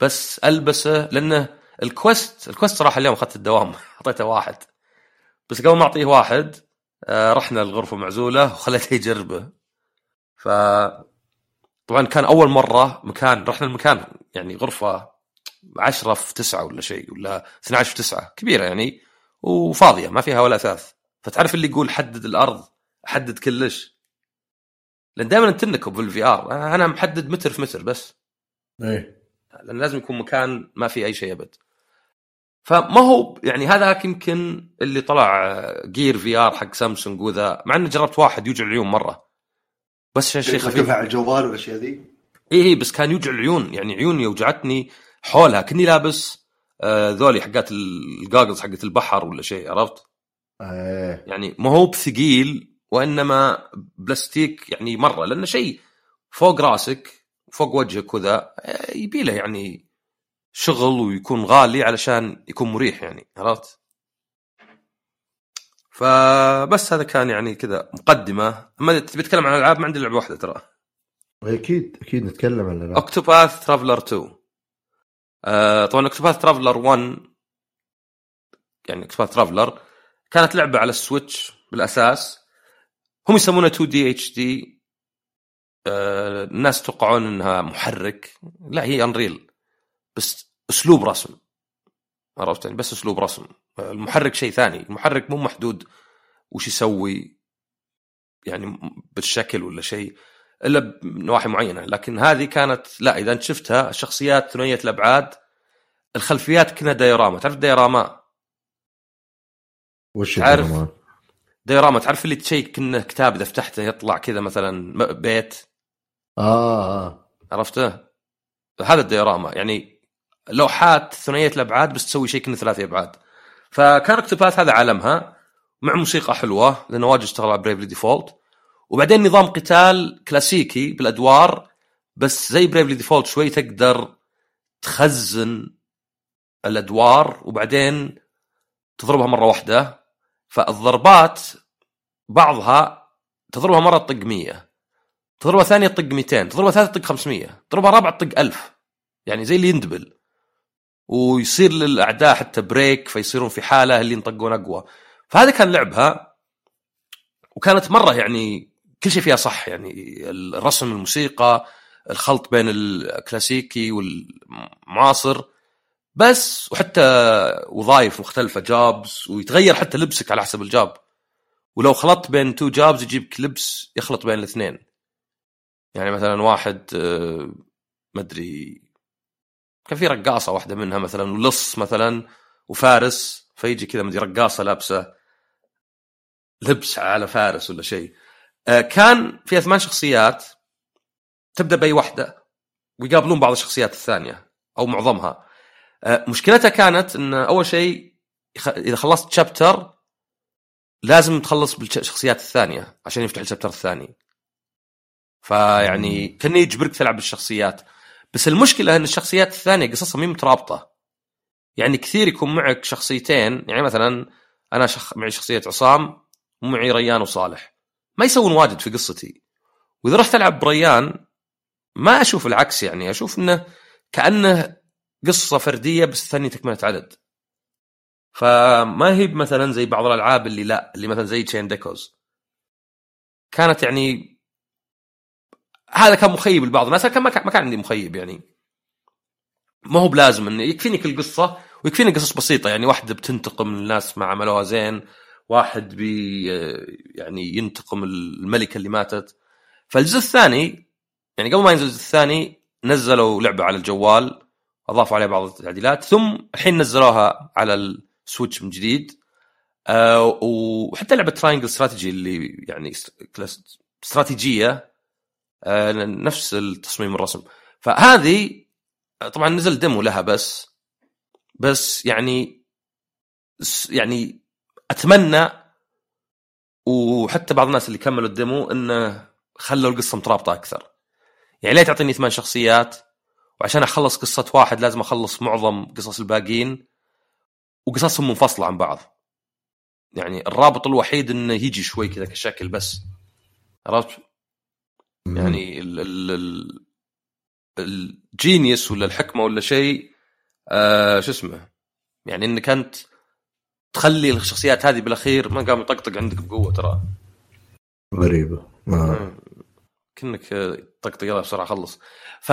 بس ألبسه لأنه ال Quest ال Quest صراحة اليوم أخذت الدوام [LAUGHS] أعطيته واحد. بس قبل ما أعطيه واحد آه، رحنا الغرفه معزولة وخليته يجربه. ف طبعا كان أول مرة مكان رحنا المكان يعني غرفة 10 في 9 ولا شيء ولا 12 في 9 كبيرة يعني وفاضية ما فيها ولا أثاث. فتعرف اللي يقول حدد الأرض حدد كلش. لأن دائما تنكب في ال VR. أنا محدد متر في متر بس. إيه. لأن لازم يكون مكان ما في أي شيء أبد. فما هو يعني هذاك يمكن اللي طلع Gear VR حق سامسونج وذا مع إني جربت واحد يوجع العيون مرة. بس عشان شيء خفيف. على الجوال والاشياء ذي إي إي بس كان يوجع العيون. يعني عيوني وجعتني حولها. كني لابس آه ذولي حقات ال goggles حقت البحر ولا شيء عرفت؟ إيه. يعني ما هو بثقيل. وإنما بلاستيك يعني مرة لأنه شيء فوق راسك فوق وجهك وذا آه، يبي له يعني شغل ويكون غالي علشان يكون مريح يعني عرفت؟ فبس هذا كان يعني كذا مقدمة. اما تبي تتكلم عن الألعاب؟ ما عندي لعبة واحدة ترى. أكيد أكيد نتكلم عن الألعاب. Octopath Traveler 2 آه طبعا Octopath Traveler 1 يعني Octopath Traveler كانت لعبة على ال Switch بالأساس. هم يسمونها 2D HD الناس توقعون إنها محرك. لا هي انريل بس أسلوب رسم. عرفت يعني؟ بس أسلوب رسم. المحرك شيء ثاني. المحرك مو محدود وش يسوي يعني بالشكل ولا شيء إلا بنواحي معينة. لكن هذه كانت لا إذا أنت شفتها الشخصيات ثنائية الأبعاد الخلفيات كنا دايراما تعرف الدايراما وش عارف. diorama تعرف اللي تشيك كأنه كتاب إذا فتحته يطلع كذا مثلا بيت؟ آه آه. عرفته؟ هذا ال diorama يعني لوحات ثنائية الأبعاد بس تسوي شيء كأنه ثلاثي أبعاد. فكان Octopath هذا عالمها مع موسيقى حلوة لأنه واجد اشتغل على Bravely Default وبعدين نظام قتال كلاسيكي بالأدوار بس زي Bravely Default شوي تقدر تخزن الأدوار وبعدين تضربها مرة واحدة. فالضربات بعضها تضربها مرة تطق 100 تضربها ثانية تطق 200 تضربها ثالثة تطق 500 تضربها رابعة تطق 1000 يعني زي اللي يندبل. ويصير للأعداء حتى بريك فيصيرون في حالة اللي ينطقون أقوى. فهذا كان لعبها وكانت مرة يعني كل شيء فيها صح يعني الرسم الموسيقى الخلط بين الكلاسيكي والمعاصر. بس وحتى وظائف مختلفة jobs ويتغير حتى لبسك على حسب ال job. ولو خلطت بين two jobs يجيبك لبس يخلط بين الاثنين. يعني مثلا واحد آه، ما أدري كان في رقاصة واحدة منها مثلا ولص مثلا وفارس فيجي كذا مدري رقاصة لابسة لبس على فارس ولا شيء. آه، كان فيها ثمان شخصيات تبدأ بأي واحدة ويقابلون بعض الشخصيات الثانية أو معظمها. مشكلتها كانت إن أول شيء إذا خلصت شابتر لازم تخلص بالشخصيات الثانية عشان يفتح الشابتر الثاني. فيعني كان يجبرك تلعب بالشخصيات. بس المشكلة إن الشخصيات الثانية قصصها مي مترابطة. يعني كثير يكون معك شخصيتين يعني مثلا أنا شخ... معي شخصية عصام ومعي ريان وصالح. ما يسوون واجد في قصتي. وإذا رحت ألعب بريان ما أشوف العكس يعني أشوف إنه كأنه قصة فردية بس الثانية تكملة عدد. فما هي مثلا زي بعض الألعاب اللي لا اللي مثلا زي Chained Echoes كانت يعني هذا كان مخيب لبعض الناس كان ما كان عندي مخيب يعني. ما هو بلازم إنه يكفيني كل قصة ويكفيني قصص بسيطة. يعني واحدة بتنتقم الناس ما عملوها زين واحد بي يعني ينتقم الملكة اللي ماتت. فالجزء الثاني يعني قبل ما ينزل الجزء الثاني نزلوا لعبة على الجوال. أضافوا عليها بعض التعديلات. ثم الحين نزلوها على ال Switch من جديد. آه وحتى لعبة Triangle Strategy اللي يعني استراتيجية آه نفس التصميم الرسم. فهذه طبعا نزل ديمو لها بس. بس يعني يعني أتمنى وحتى بعض الناس اللي كملوا الديمو إنه خلوا القصة مترابطة أكثر. يعني ليه تعطيني ثمان شخصيات وعشان أخلص قصة واحد لازم أخلص معظم قصص الباقيين وقصصهم منفصلة عن بعض. يعني الرابط الوحيد إنه يجي شوي كذا كشكل بس. عرفت؟ يعني ال ال ال الجينيوس ولا الحكمة ولا شيء آه شو اسمه؟ يعني إنك أنت تخلي الشخصيات هذه بالأخير ما قام يطقطق عندك بقوة ترى. غريبة. ما كأنك آه، طقطق يلا بسرعة خلص. ف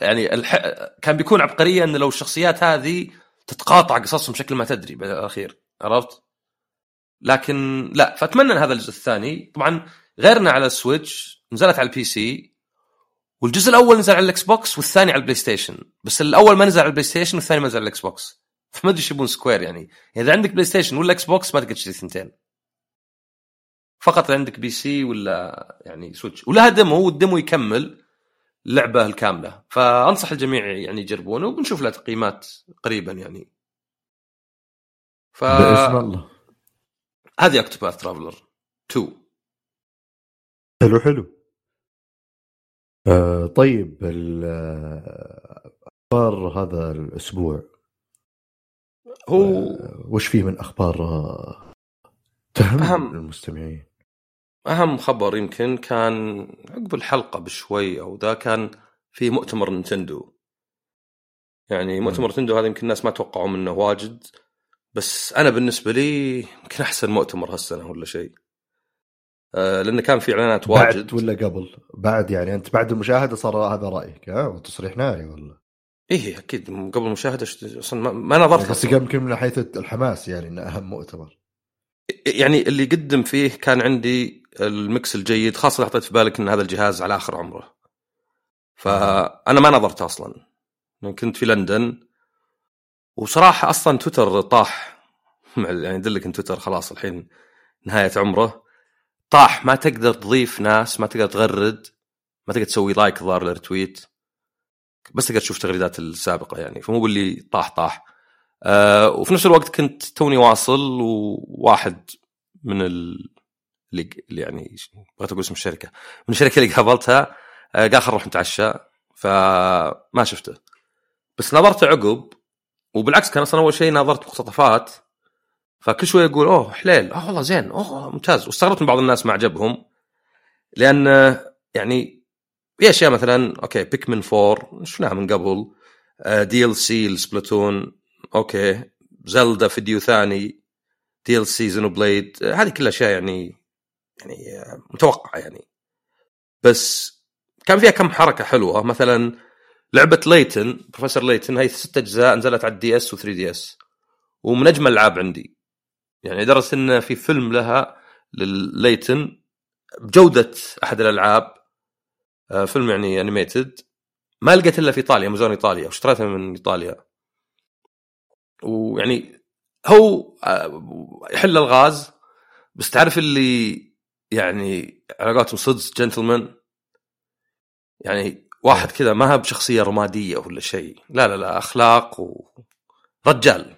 يعني الح... كان بيكون عبقرية إن لو الشخصيات هذه تتقاطع قصصهم بشكل ما تدري بالأخير عرفت؟ لكن لا فأتمنى إن هذا الجزء الثاني. طبعا غير إنه على ال Switch نزلت على ال PC والجزء الأول نزل على ال Xbox والثاني على ال PlayStation بس الأول ما نزل على ال PlayStation والثاني ما نزل على ال Xbox. [LAUGHS] فما أدري إيش يبون Square. يعني. إذا عندك PlayStation ولا Xbox ما تقدر تشتري ثنتين. فقط عندك PC ولا يعني Switch. ولها demo وال demo يكمل اللعبه الكامله فأنصح الجميع يعني يجربونه وبنشوف لها تقييمات قريبا يعني. ف بإذن الله. هذه أكتوباث ترافلر 2 حلو حلو. آه طيب آه، أخبار هذا الأسبوع. هو آه، وش فيه من أخبار آه، تهم أهم. المستمعين أهم خبر يمكن كان عقب الحلقة بشوي أو ذا كان في مؤتمر Nintendo يعني مؤتمر Nintendo هذا يمكن الناس ما توقعوا منه واجد بس أنا بالنسبة لي يمكن أحسن مؤتمر هالسنة ولا شيء. آه لأنه كان في إعلانات واجد. بعد ولا قبل؟ بعد يعني أنت بعد المشاهدة صار هذا رأيك ها؟ وتصريح ناري ولا؟ إيه أكيد. قبل المشاهدة أصلا ما, نظرت بس يمكن من حيث الحماس يعني إنه أهم مؤتمر. يعني اللي قدم فيه كان عندي ال mix الجيد خاصة حطيت في بالك إن هذا الجهاز على آخر عمره. فأنا ما نظرت أصلا. كنت في لندن. وصراحة أصلا تويتر طاح. [LAUGHS] يعني يدلك إن تويتر خلاص الحين نهاية عمره. طاح. ما تقدر تضيف ناس ما تقدر تغرد ما تقدر تسوي لايك ظهر للرتويت بس تقدر تشوف التغريدات السابقة يعني. فمو اللي طاح طاح. أه وفي نفس الوقت كنت توني واصل وواحد من ال... اللي يعني بغيت أقول اسم الشركة. من الشركة اللي قابلتها أه قال خل نروح نتعشى. فما شفته. بس نظرت عقب وبالعكس كان أصلا أول شيء نظرت مقتطفات. فكل شوي يقول أوه حليل. آه والله زين. أوه ممتاز. واستغربت من بعض الناس ما عجبهم. لأن يعني في أشياء مثلا okay Pikmin 4 شفناها من قبل. DLC Splatoon okay. Zelda فيديو ثاني DLC Xenoblade هذه كلها أشياء يعني يعني متوقعة يعني. بس كان فيها كم حركة حلوة. مثلا لعبة Layton Professor Layton هي ست أجزاء نزلت على ال DS و 3DS. ومن أجمل الألعاب عندي. يعني لدرجة إن في فيلم لها ل Layton بجودة أحد الألعاب. آه، فيلم يعني animated ما لقيت إلا في إيطاليا امازون إيطاليا. واشتريتها من إيطاليا. ويعني هو آه، يحل الغاز بس تعرف اللي يعني على قولتهم صدق جنتلمان يعني واحد كذا ما هو بشخصية رمادية ولا شيء. لا لا لا أخلاق ورجال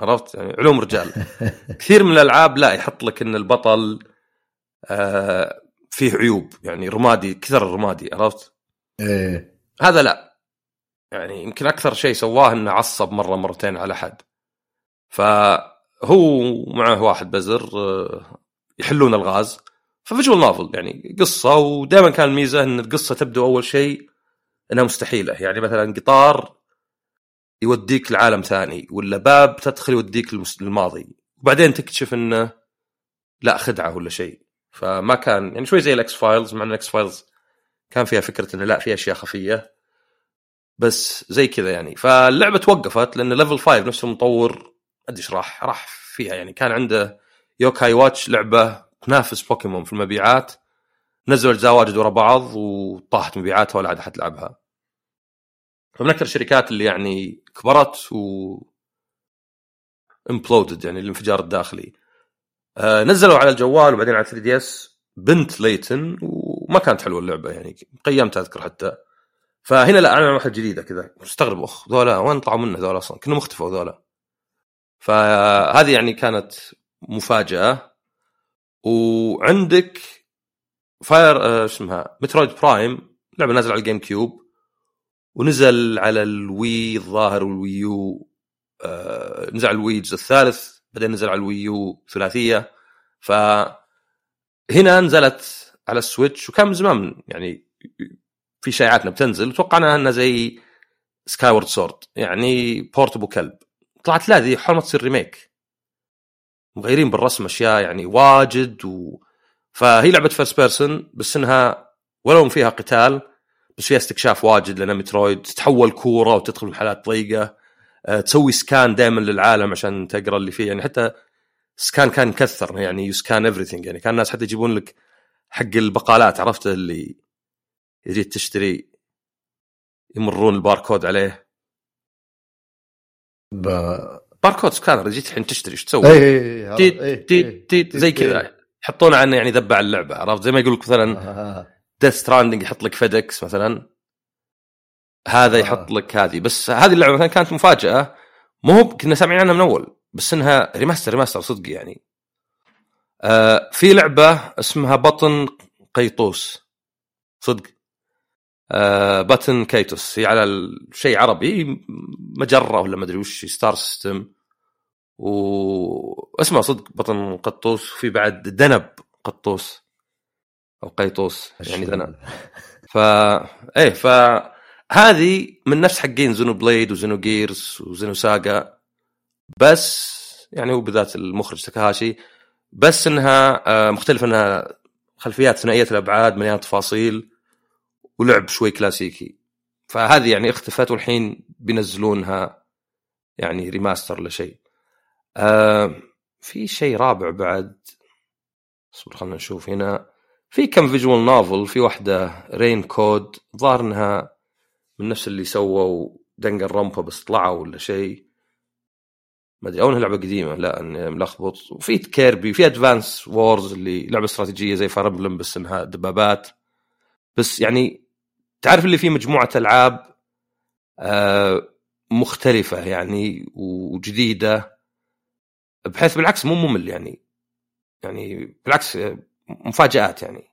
عرفت؟ يعني علوم رجال. [LAUGHS] كثير من الألعاب لا يحط لك إن البطل آه فيه عيوب. يعني رمادي كثر الرمادي عرفت؟ إيه. هذا لا. يعني يمكن أكثر شيء سواه إنه عصب مرة مرتين على حد. فهو معه واحد بزر آه، يحلون الغاز. ففيجوال نوفل يعني قصة ودائما كان الميزة إن القصة تبدو أول شيء إنها مستحيلة. يعني مثلا قطار يوديك لعالم ثاني ولا باب تدخل يوديك للماضي. وبعدين تكتشف إنه لا خدعة ولا شيء. فما كان يعني شوي زي ال X-Files مع إن ال X-Files كان فيها فكرة إنه لا في أشياء خفية. بس زي كذا يعني. فاللعبة توقفت لأن Level 5 نفس المطور أدري راح راح فيها يعني. كان عنده Yo-kai Watch لعبة تنافس بوكيمون في المبيعات. نزلوا أجزاء واجد ورا بعض وطاحت مبيعاتها ولا عاد أحد لعبها. فمن أكثر الشركات اللي يعني كبرت و imploded يعني الانفجار الداخلي. آه نزلوا على الجوال وبعدين على 3DS بنت Layton وما كانت حلوة اللعبة يعني. قيمتها أذكر حتى. فهنا لا أنا واحد جديده كذا. مستغرب أخ ذولا وين طلعوا منه ذولا أصلا؟ كانوا مختفوا ذولا. فهذه يعني كانت مفاجأة. وعندك fire آه اسمها Metroid Prime لعبة نازلة على ال GameCube. ونزل على ال Wii الظاهر وال Wii U آه نزل على ال Wii الجزء الثالث بعدين نزل على ال Wii U ثلاثية. ف هنا نزلت على ال Switch وكان من زمان يعني في شائعات انها بتنزل وتوقعنا إنها زي Skyward Sword يعني بورتبو كلب. طلعت لا ذي حول ما تصير remake مغيرين بالرسم أشياء يعني واجد و... فهي لعبة first person بس إنها ولو فيها قتال بس فيها استكشاف واجد لأن Metroid تتحول كورة وتدخل محلات ضيقة. أه تسوي scan دائما للعالم عشان تقرأ اللي فيه يعني حتى scan كان مكثر يعني you scan everything يعني كان الناس حتى يجيبون لك حق البقالات عرفت؟ اللي يجي تشتري يمرون الباركود عليه. ب... barcode scanner جيت الحين تشتري إيش تسوي؟ اي تيت تيت تيت زي كذا. يحطونه عنه يعني ذبع اللعبة عرفت؟ زي ما يقول لك مثلا Death Stranding يحط لك FedEx مثلا. هذا يحط لك هذه. بس هذه اللعبة مثلا كانت مفاجأة. مو هو كنا سامعين عنها من أول بس إنها remaster remaster صدق يعني. آه في لعبة اسمها بطن قيطوس. صدق. آه Baten Kaitos هي على شيء عربي مجرة ولا ما أدري وش star system. واسمها صدق بطن قطوس وفي بعد دنب قطوس أو قيطوس يعني ذنب [LAUGHS] ف إيه فهذه من نفس حقين زينو بليد وزينو جيرز وزينو ساجا بس يعني هو بذات المخرج تكاهاشي بس إنها آه، مختلفة إنها خلفيات ثنائية الأبعاد مليانه تفاصيل. ولعب شوي كلاسيكي. فهذه يعني اختفت والحين بينزلونها يعني remaster ولا شيء آه في شيء رابع بعد. اصبر خلينا نشوف هنا. في كم visual novel في واحدة Rain Code ظاهر انها من نفس اللي سووا Danganronpa بس طلعوا ولا شيء. ما أدري أو إنها لعبة قديمة لا إني ملخبط. وفي Kirby وفي Advance Wars اللي لعبة استراتيجية زي Fire Emblem بس إنها دبابات. بس يعني تعرف اللي فيه مجموعة ألعاب آه مختلفة يعني وجديدة؟ بحيث بالعكس مو ممل يعني يعني بالعكس مفاجآت يعني.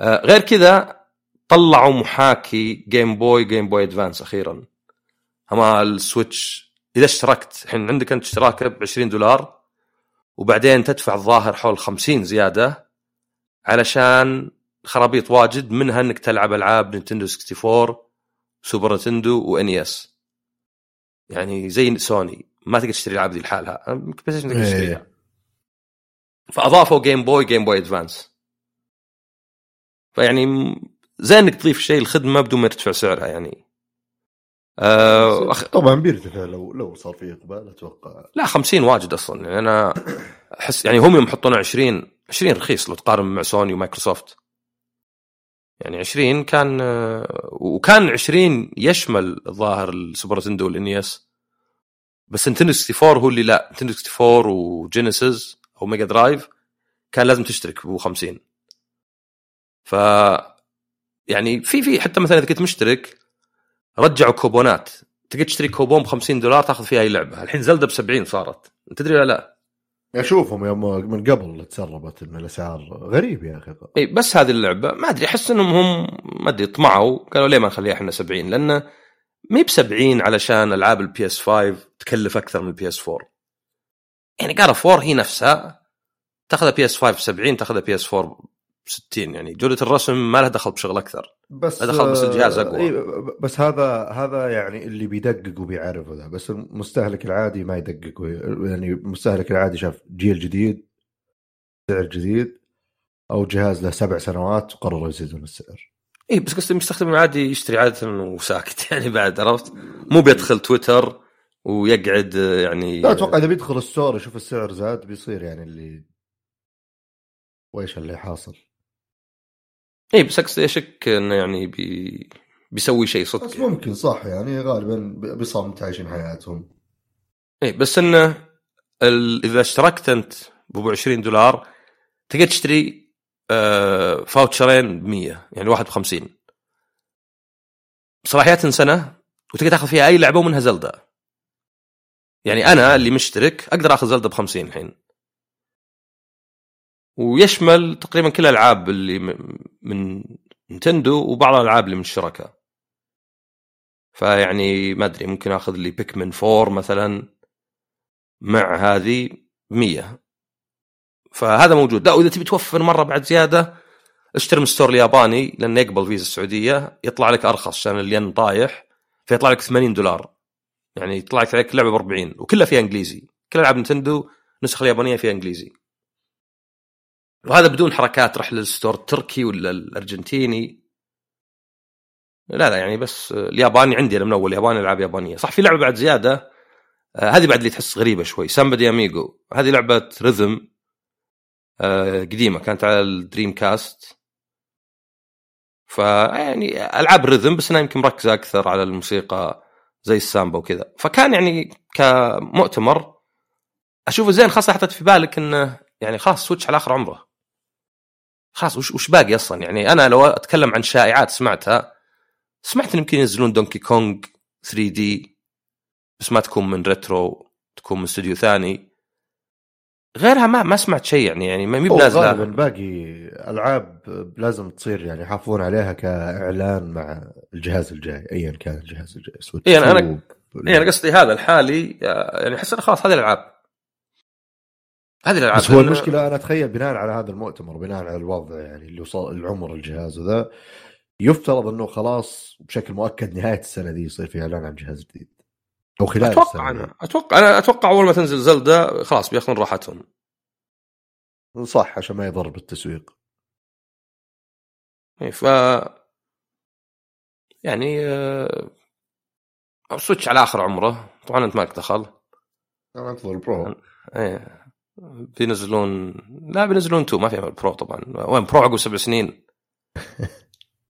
آه غير كذا طلعوا محاكي Game Boy Game Boy Advance أخيرا. اما ال Switch إذا اشتركت الحين عندك أنت اشتراك ب 20 دولار وبعدين تدفع الظاهر حول 50 زيادة علشان خرابيط واجد منها إنك تلعب ألعاب Nintendo 64 Super Nintendo و NES. يعني زي سوني ما تقدر تشتري العاب ذي لحالها. PlayStation تقدر تشتريها إيه. فأضافوا Game Boy Game Boy Advance فيعني زين إنك تضيف شيء للخدمه بدون ما تدفع سعرها يعني. آه أخ... طبعا بيرتفع لو لو صار في إقبال أتوقع. لا 50 واجد أصلا. يعني أنا احس يعني هم يوم يحطون 20 20 رخيص لو تقارن مع Sony و Microsoft. يعني 20 كان وكان 20 يشمل الظاهر ال Super Nintendo وال NES. بس Nintendo 64 هو اللي لا. Nintendo 64 و Genesis أو Mega Drive كان لازم تشترك ب 50 ف يعني في في حتى مثلا إذا كنت مشترك رجعوا كوبونات. تقدر تشتري كوبون ب 50 دولار تاخذ فيها أي لعبة. الحين Zelda ب 70 صارت. تدري ولا لا؟ أشوفهم يوم من قبل تسربت إن الأسعار غريب يا أخي. إي بس هذه اللعبة ما أدري أحس إنهم هم ما أدري طمعوا قالوا ليه ما نخليها إحنا 70 لأنه ما ب 70 علشان ألعاب ال PS 5 تكلف أكثر من ال PS 4 يعني قال 4 هي نفسها تاخذها PS 5 ب 70 تاخذها PS 4 ب 60 يعني جودة الرسم ما لها دخل بشغل أكثر. بس دخل بس الجهاز أقوى. إيه بس هذا هذا يعني اللي بيدقق وبيعرف ذا بس المستهلك العادي ما يدقق يعني المستهلك العادي شاف جيل جديد سعر جديد أو جهاز له سبع سنوات وقرروا يزيدون السعر. اي بس قصدي المستخدم العادي يشتري عادة وساكت [LAUGHS] يعني بعد عرفت؟ مو بيدخل تويتر ويقعد يعني لا أتوقع إذا بيدخل ال store يشوف السعر زاد بيصير يعني اللي وإيش اللي حاصل. اي بس أقصد اشك إنه يعني بي... بيسوي شيء صدق بس ممكن صح يعني غالبا بيصاب عايشين حياتهم. اي بس إنه ال... إذا اشتركت أنت ب 20 دولار تقدر تشتري آه فاوتشرين ب 100 يعني واحد ب 50 صلاحيات سنة وتقدر تاخذ فيها أي لعبة ومنها زلدة. يعني أنا اللي مشترك أقدر أخذ زلدة ب 50 الحين. ويشمل تقريبا كل الالعاب اللي من نتندو وبعض الألعاب اللي من الشركاء فيعني ما أدري ممكن آخذ لي Pikmin 4 مثلا مع هذه 100 فهذا موجود. لا وإذا تبي توفر مرة بعد زيادة اشتري من ال store الياباني لأنه يقبل فيزا السعودية يطلع لك أرخص عشان الين طايح فيطلع لك 80 دولار. يعني يطلع لك لعبة ب 40 وكلها فيها إنجليزي. كل ألعاب Nintendo النسخة اليابانية فيها إنجليزي. وهذا بدون حركات رح لل store التركي ولا الأرجنتيني. لا لا يعني بس الياباني عندي أنا من أول ياباني ألعاب يابانية. صح في لعبة بعد زيادة آه هذه بعد اللي تحس غريبة شوي Samba de Amigo هذه لعبة rhythm آه قديمة كانت على ال Dreamcast فيعني ألعاب rhythm بس انها يمكن مركزة أكثر على الموسيقى زي السامبا وكذا. فكان يعني كمؤتمر أشوفه زين خاصة حطيت في بالك إنه يعني خلاص Switch على آخر عمره. خلاص وش, وش باقي أصلا؟ يعني أنا لو أتكلم عن شائعات سمعتها سمعت إن يمكن ينزلون Donkey Kong 3D بس ما تكون من Retro تكون من استوديو ثاني. غيرها ما ما سمعت شيء يعني يعني ما بنازله غالبا باقي ألعاب لازم تصير يعني يحافظون عليها كإعلان مع الجهاز الجاي ايا كان الجهاز الجاي Switch يعني أنا يعني أنا قصدي هذا الحالي يعني أحس خلاص هذه الألعاب. هذه الألعاب بس هو المشكلة أنا أتخيل بناء على هذا المؤتمر بناء على الوضع يعني اللي وصل العمر الجهاز وذا يفترض إنه خلاص بشكل مؤكد نهاية السنة دي يصير في إعلان عن جهاز جديد. أو خلال أتوقع السنة أنا أتوقع أنا أتوقع أول ما تنزل زلدة خلاص بيأخذون راحتهم. صح عشان ما يضر بالتسويق. اي ف يعني آه... سويتش على آخر عمره. طبعا أنت مالك دخل. أنا أنتظر ال Pro. إيه. بينزلون لا بينزلون 2 ما في Pro طبعا. وين؟ Pro عقب سبع سنين. [LAUGHS]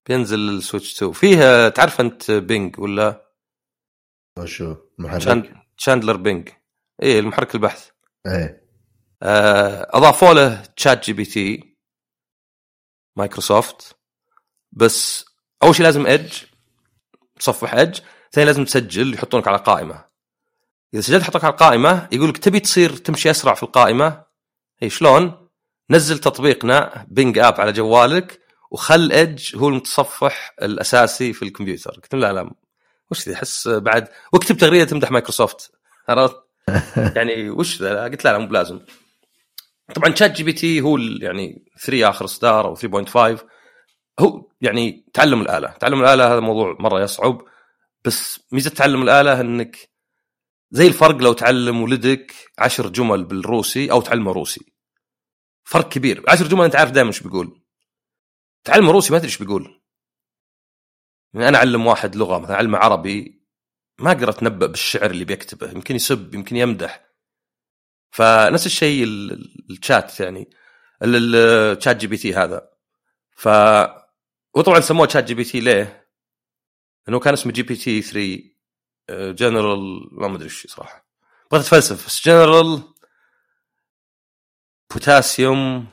بينزل ال Switch 2 فيها تعرف انت Bing ولا؟ شو محرك. Chand- Chandler Bing. إيه المحرك البحث. إيه. آه، أضافوا له ChatGPT Microsoft. بس أول شيء لازم Edge تصفح Edge ثاني لازم تسجل يحطونك على قائمة. إذا سجلت يحطك على القائمة يقول لك تبي تصير تمشي أسرع في القائمة؟ اي شلون؟ نزل تطبيقنا Bing app على جوالك وخل Edge هو المتصفح الأساسي في الكمبيوتر. قلت له لا لا وش ذي؟ أحس بعد. واكتب تغريدة تمدح مايكروسوفت. [LAUGHS] عرفت؟ يعني وش ذا؟ قلت لا لا مو بلازم. طبعا ChatGPT هو يعني 3 آخر اصدار أو 3.5 هو يعني تعلم الآلة. تعلم الآلة هذا موضوع مرة يصعب بس ميزة تعلم الآلة إنك زي الفرق لو تعلم ولدك عشر جمل بالروسي أو تعلمه روسي. فرق كبير. عشر جمل أنت عارف دائما إيش بيقول. تعلمه روسي ما تدري إيش بيقول. يعني أنا أعلم واحد لغة مثلا أعلمه عربي ما أقدر أتنبأ بالشعر اللي بيكتبه. يمكن يسب يمكن يمدح. فنفس الشيء ال- ال- الشات يعني ال- ال- ال ChatGPT هذا. ف وطبعا سموه ChatGPT ليه؟ لأنه كان اسمه GPT 3 جنرال ما ادري إيش صراحة. بغيت أتفلسف بس جنرال بوتاسيوم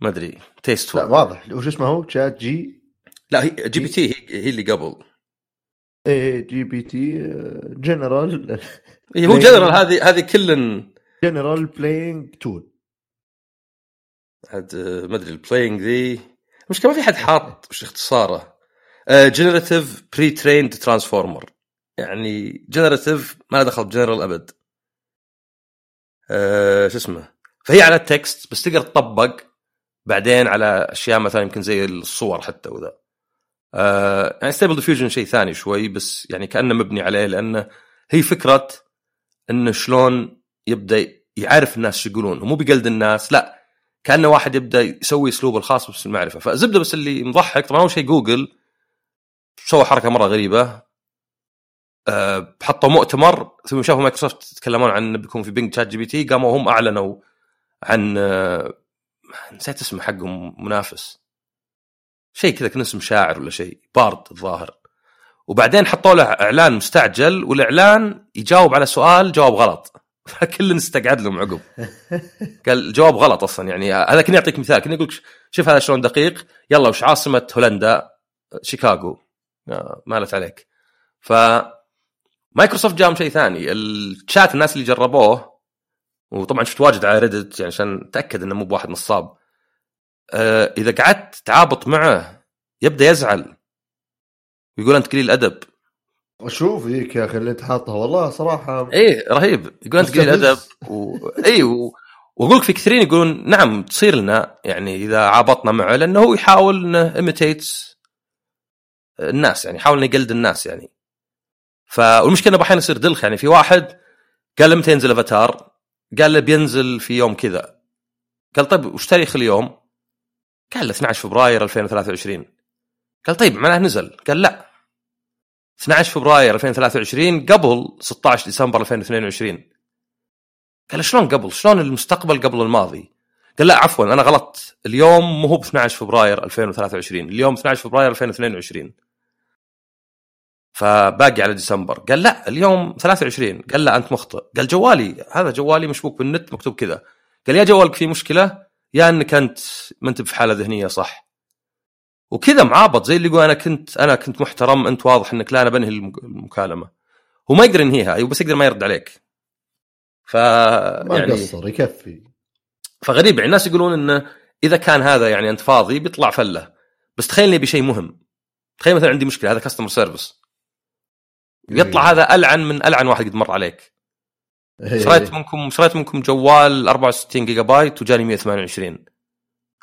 ما أدري test لا واضح. وش اسمه هو؟ Chat G لا هي GPT هي, هي اللي قبل. إيه GPT general هو جنرال هذه هذه كل جنرال بلاينج تول عاد آه، ما أدري البلاينج ذي. مش ما في حد حاط وش اختصاره. آه، جنراتيف بري تريند ترانسفورمر يعني جنراتيف ما له دخل بجنرال أبد. آه، شو اسمه؟ فهي على التكست بس تقدر تطبق بعدين على أشياء مثلا يمكن زي الصور حتى وذا. آه، يعني ستيبل ديفيوجن شيء ثاني شوي بس يعني كأنه مبني عليه لأنه هي فكرة انه شلون يبدأ يعرف الناس شو يقولون. ومو بقلد الناس لا كأنه واحد يبدأ يسوي أسلوبه الخاص بس المعرفه فزبده بس اللي مضحك طبعا أول شيء جوجل سوى حركة مرة غريبة. أه حطوا مؤتمر ثم شافوا مايكروسوفت يتكلمون عن بيكون في Bing ChatGPT قاموا هم أعلنوا عن أه نسيت اسمه حقهم منافس. شيء كذا كان اسم شاعر ولا شيء بارد الظاهر. وبعدين حطوا له إعلان مستعجل والإعلان يجاوب على سؤال جواب غلط. [LAUGHS] فكل استقعد لهم عقب. [LAUGHS] قال الجواب غلط أصلا يعني هذا كني أعطيك مثال كني أقول لك شوف هذا شلون دقيق. يلا وش عاصمة هولندا؟ شيكاغو. آه، مالت عليك. ف مايكروسوفت جاهم شيء ثاني. الشات الناس اللي جربوه وطبعا شفت واجد على Reddit يعني عشان اتاكد إنه مو بواحد نصاب. آه، إذا قعدت تعابط معه يبدأ يزعل. ويقول أنت قليل ادب شوف ذيك يا أخي اللي أنت حاطها والله صراحة إيه رهيب. يقول أنت قليل ادب. و... إي و... وأقول لك في كثيرين يقولون نعم تصير لنا. يعني إذا عابطنا معه لأنه هو يحاول إنه الناس يعني يحاول إنه يقلد الناس يعني. ف والمشكلة إنه أحيانا يصير دلخ يعني في واحد قال له متى ينزل أفاتار؟ قال له بينزل في يوم كذا قال طيب وش تاريخ اليوم؟ قال له 12 فبراير 2023 قال طيب معناه نزل قال لا 12 فبراير 2023 قبل 16 ديسمبر 2022 قال شلون قبل؟ شلون المستقبل قبل الماضي؟ قال لا عفوا أنا غلطت اليوم مو هو ب 12 فبراير 2023 اليوم 12 فبراير 2022 فباقي على ديسمبر. قال لا اليوم 23 قال لا أنت مخطئ. قال جوالي هذا جوالي مشبوك بالنت مكتوب كذا. قال يا جوالك فيه مشكلة؟ يا إنك أنت ما أنت في حاله ذهنية صح. وكذا معابط زي اللي يقول أنا كنت أنا كنت محترم أنت واضح إنك لا أنا بنهي المك- المكالمة. هو ما يقدر ينهيها أيوه بس يقدر ما يرد عليك. ف ما يعني قصر يكفي. فغريب يعني الناس يقولون إنه إذا كان هذا يعني أنت فاضي بيطلع فلة. بس تخيل إني بشيء مهم. تخيل مثلا عندي مشكلة هذا كاستمر سيرفيس يطلع هذا ألعن من ألعن واحد قد مر عليك. إيه. شريت منكم شريت منكم جوال 64 جيجا بايت وجاني 128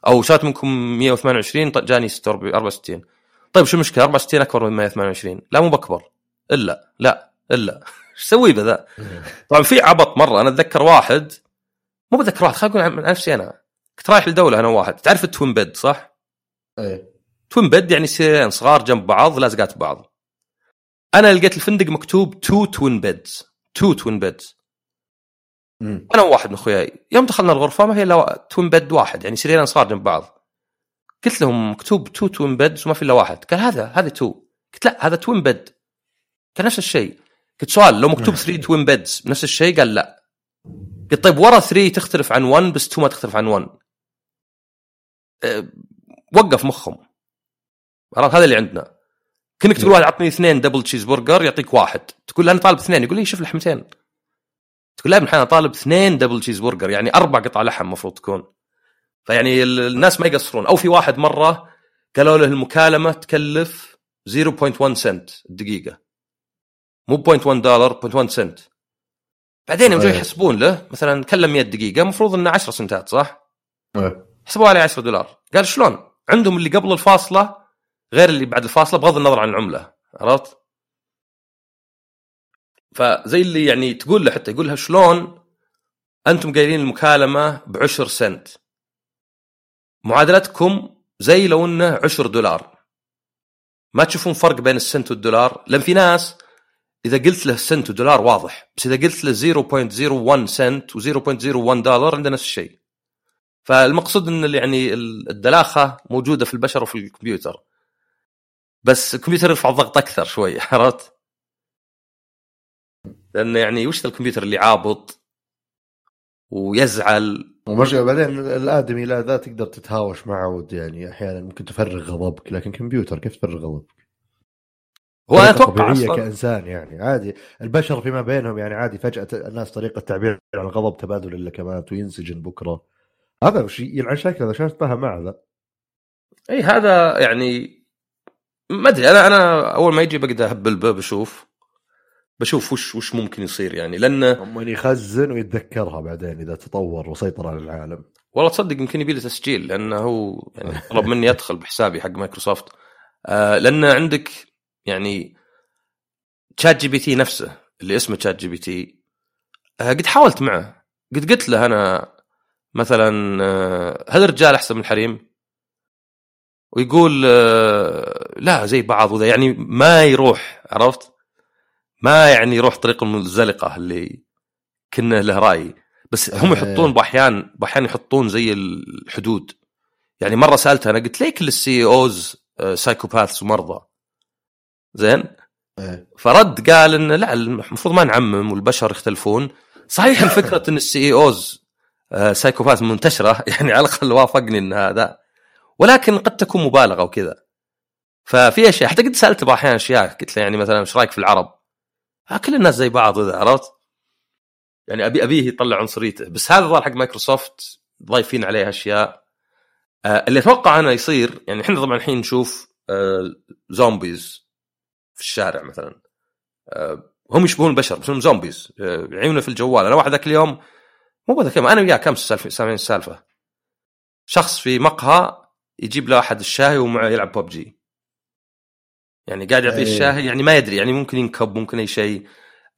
أو شريت منكم 128 ط- جاني 46 64 طيب شو المشكلة؟ 64 أكبر من 128 لا مو بكبر إلا. لا. إلا. [LAUGHS] إيش أسوي بذا؟ طبعا في عبط مرة. أنا أتذكر واحد مو بتذكر واحد خليني أقول عن نفسي أنا. كنت رايح لدولة أنا وواحد تعرف ال twin bed صح؟ إيه. twin bed يعني سريرين صغار جنب بعض لازقات ببعض أنا لقيت الفندق مكتوب two twin beds two twin beds. أنا وواحد من أخوياي. يوم دخلنا الغرفة ما هي إلا twin bed واحد. يعني سريرين صغار جنب بعض. قلت لهم مكتوب two twin beds وما في إلا واحد. قال هذا هذا two قلت لا هذا twin bed قال نفس الشيء. قلت سؤال لو مكتوب 3 twin beds نفس الشيء؟ قال لا. قلت طيب ورا 3 تختلف عن 1 بس 2 ما تختلف عن 1 أه، وقف مخهم. هذا اللي عندنا. كأنك تقول واحد عطني اثنين double cheeseburger يعطيك واحد تقول له أنا طالب اثنين يقول لي شوف لحمتين تقول لا ابن أنا طالب اثنين double cheeseburger يعني أربع قطع لحم المفروض تكون فيعني ال- الناس ما يقصرون أو في واحد مرة قالوا له المكالمة تكلف 0.1 سنت الدقيقه مو 0.1 دولار 0.1 سنت بعدين يوم جاي. يحسبون له مثلا كلم 100 دقيقة المفروض إنه 10 سنتات صح؟ إيه. حسبوا عليه 10 دولار قال شلون؟ عندهم اللي قبل الفاصلة غير اللي بعد الفاصلة بغض النظر عن العملة. عرفت؟ فزي اللي يعني تقول له حتى يقول لها شلون أنتم قايلين المكالمة بعشر سنت؟ معادلتكم زي لو إنه عشر دولار. ما تشوفون فرق بين السنت والدولار؟ لأن في ناس إذا قلت له سنت ودولار واضح بس إذا قلت له 0.01 سنت و0.01 دولار عنده نفس الشيء. فالمقصود إن يعني الدلاخة موجودة في البشر وفي الكمبيوتر. بس الكمبيوتر يرفع الضغط أكثر شوي [LAUGHS] عرفت؟ لأنه يعني وش الكمبيوتر اللي عابط ويزعل ومش بعدين الآدمي لا ذا تقدر تتهاوش معه يعني أحيانا ممكن تفرغ غضبك لكن كمبيوتر كيف تفرغ غضبك؟ هو أنا أتوقع طبيعية أصلا كإنسان يعني عادي البشر فيما بينهم يعني عادي فجأة الناس طريقة تعبير عن الغضب تبادل اللكمات وينسجن بكرة هذا وش يلعن شكله عشان اتفاهم مع ذا إي هذا يعني ما أدري أنا أنا أول ما يجي بقدر أهب الباب أشوف. بشوف وش وش ممكن يصير يعني لأنه من يخزن ويتذكرها بعدين إذا تطور وسيطر على العالم. والله تصدق يمكن يبي له تسجيل لأنه هو يعني طلب مني أدخل بحسابي حق مايكروسوفت. آه لأن عندك يعني ChatGPT نفسه اللي اسمه ChatGPT آه قد حاولت معه. قد قلت له أنا مثلا آه هل الرجال أحسن من الحريم؟ ويقول آه لا زي بعض وذا يعني ما يروح عرفت؟ ما يعني يروح طريق المنزلقه اللي كنا له رأي. بس هم آه. يحطون بأحيان بأحيان يحطون زي الحدود. يعني مرة سألته أنا قلت ليه كل ال CEOs psychopaths ومرضى. زين. فرد قال إنه لا المفروض ما نعمم والبشر يختلفون. صحيح الفكرة [LAUGHS] إن ال CEOs psychopath منتشرة. [LAUGHS] يعني على الأقل وافقني إن هذا. ولكن قد تكون مبالغة وكذا. ففي أشياء حتى قد سالته بعض احيان اشياء قلت له يعني مثلا إيش رأيك في العرب؟ آه كل الناس زي بعض اذا عرفت؟ يعني ابي أبيه يطلع عنصريته. بس هذا ظهر حق مايكروسوفت ضايفين عليه أشياء. آه اللي أتوقع أنا يصير يعني إحنا طبعا الحين نشوف آه zombies في الشارع مثلا. آه هم يشبهون البشر بس هم zombies آه في الجوال. أنا واحد ذاك اليوم مو ذاك اليوم أنا وياه كم سامعين السالفه شخص في مقهى يجيب له واحد الشاهي ومعه يلعب ببجي. يعني قاعد يعطيه إيه. الشاهي يعني ما يدري يعني ممكن ينكب ممكن أي شيء.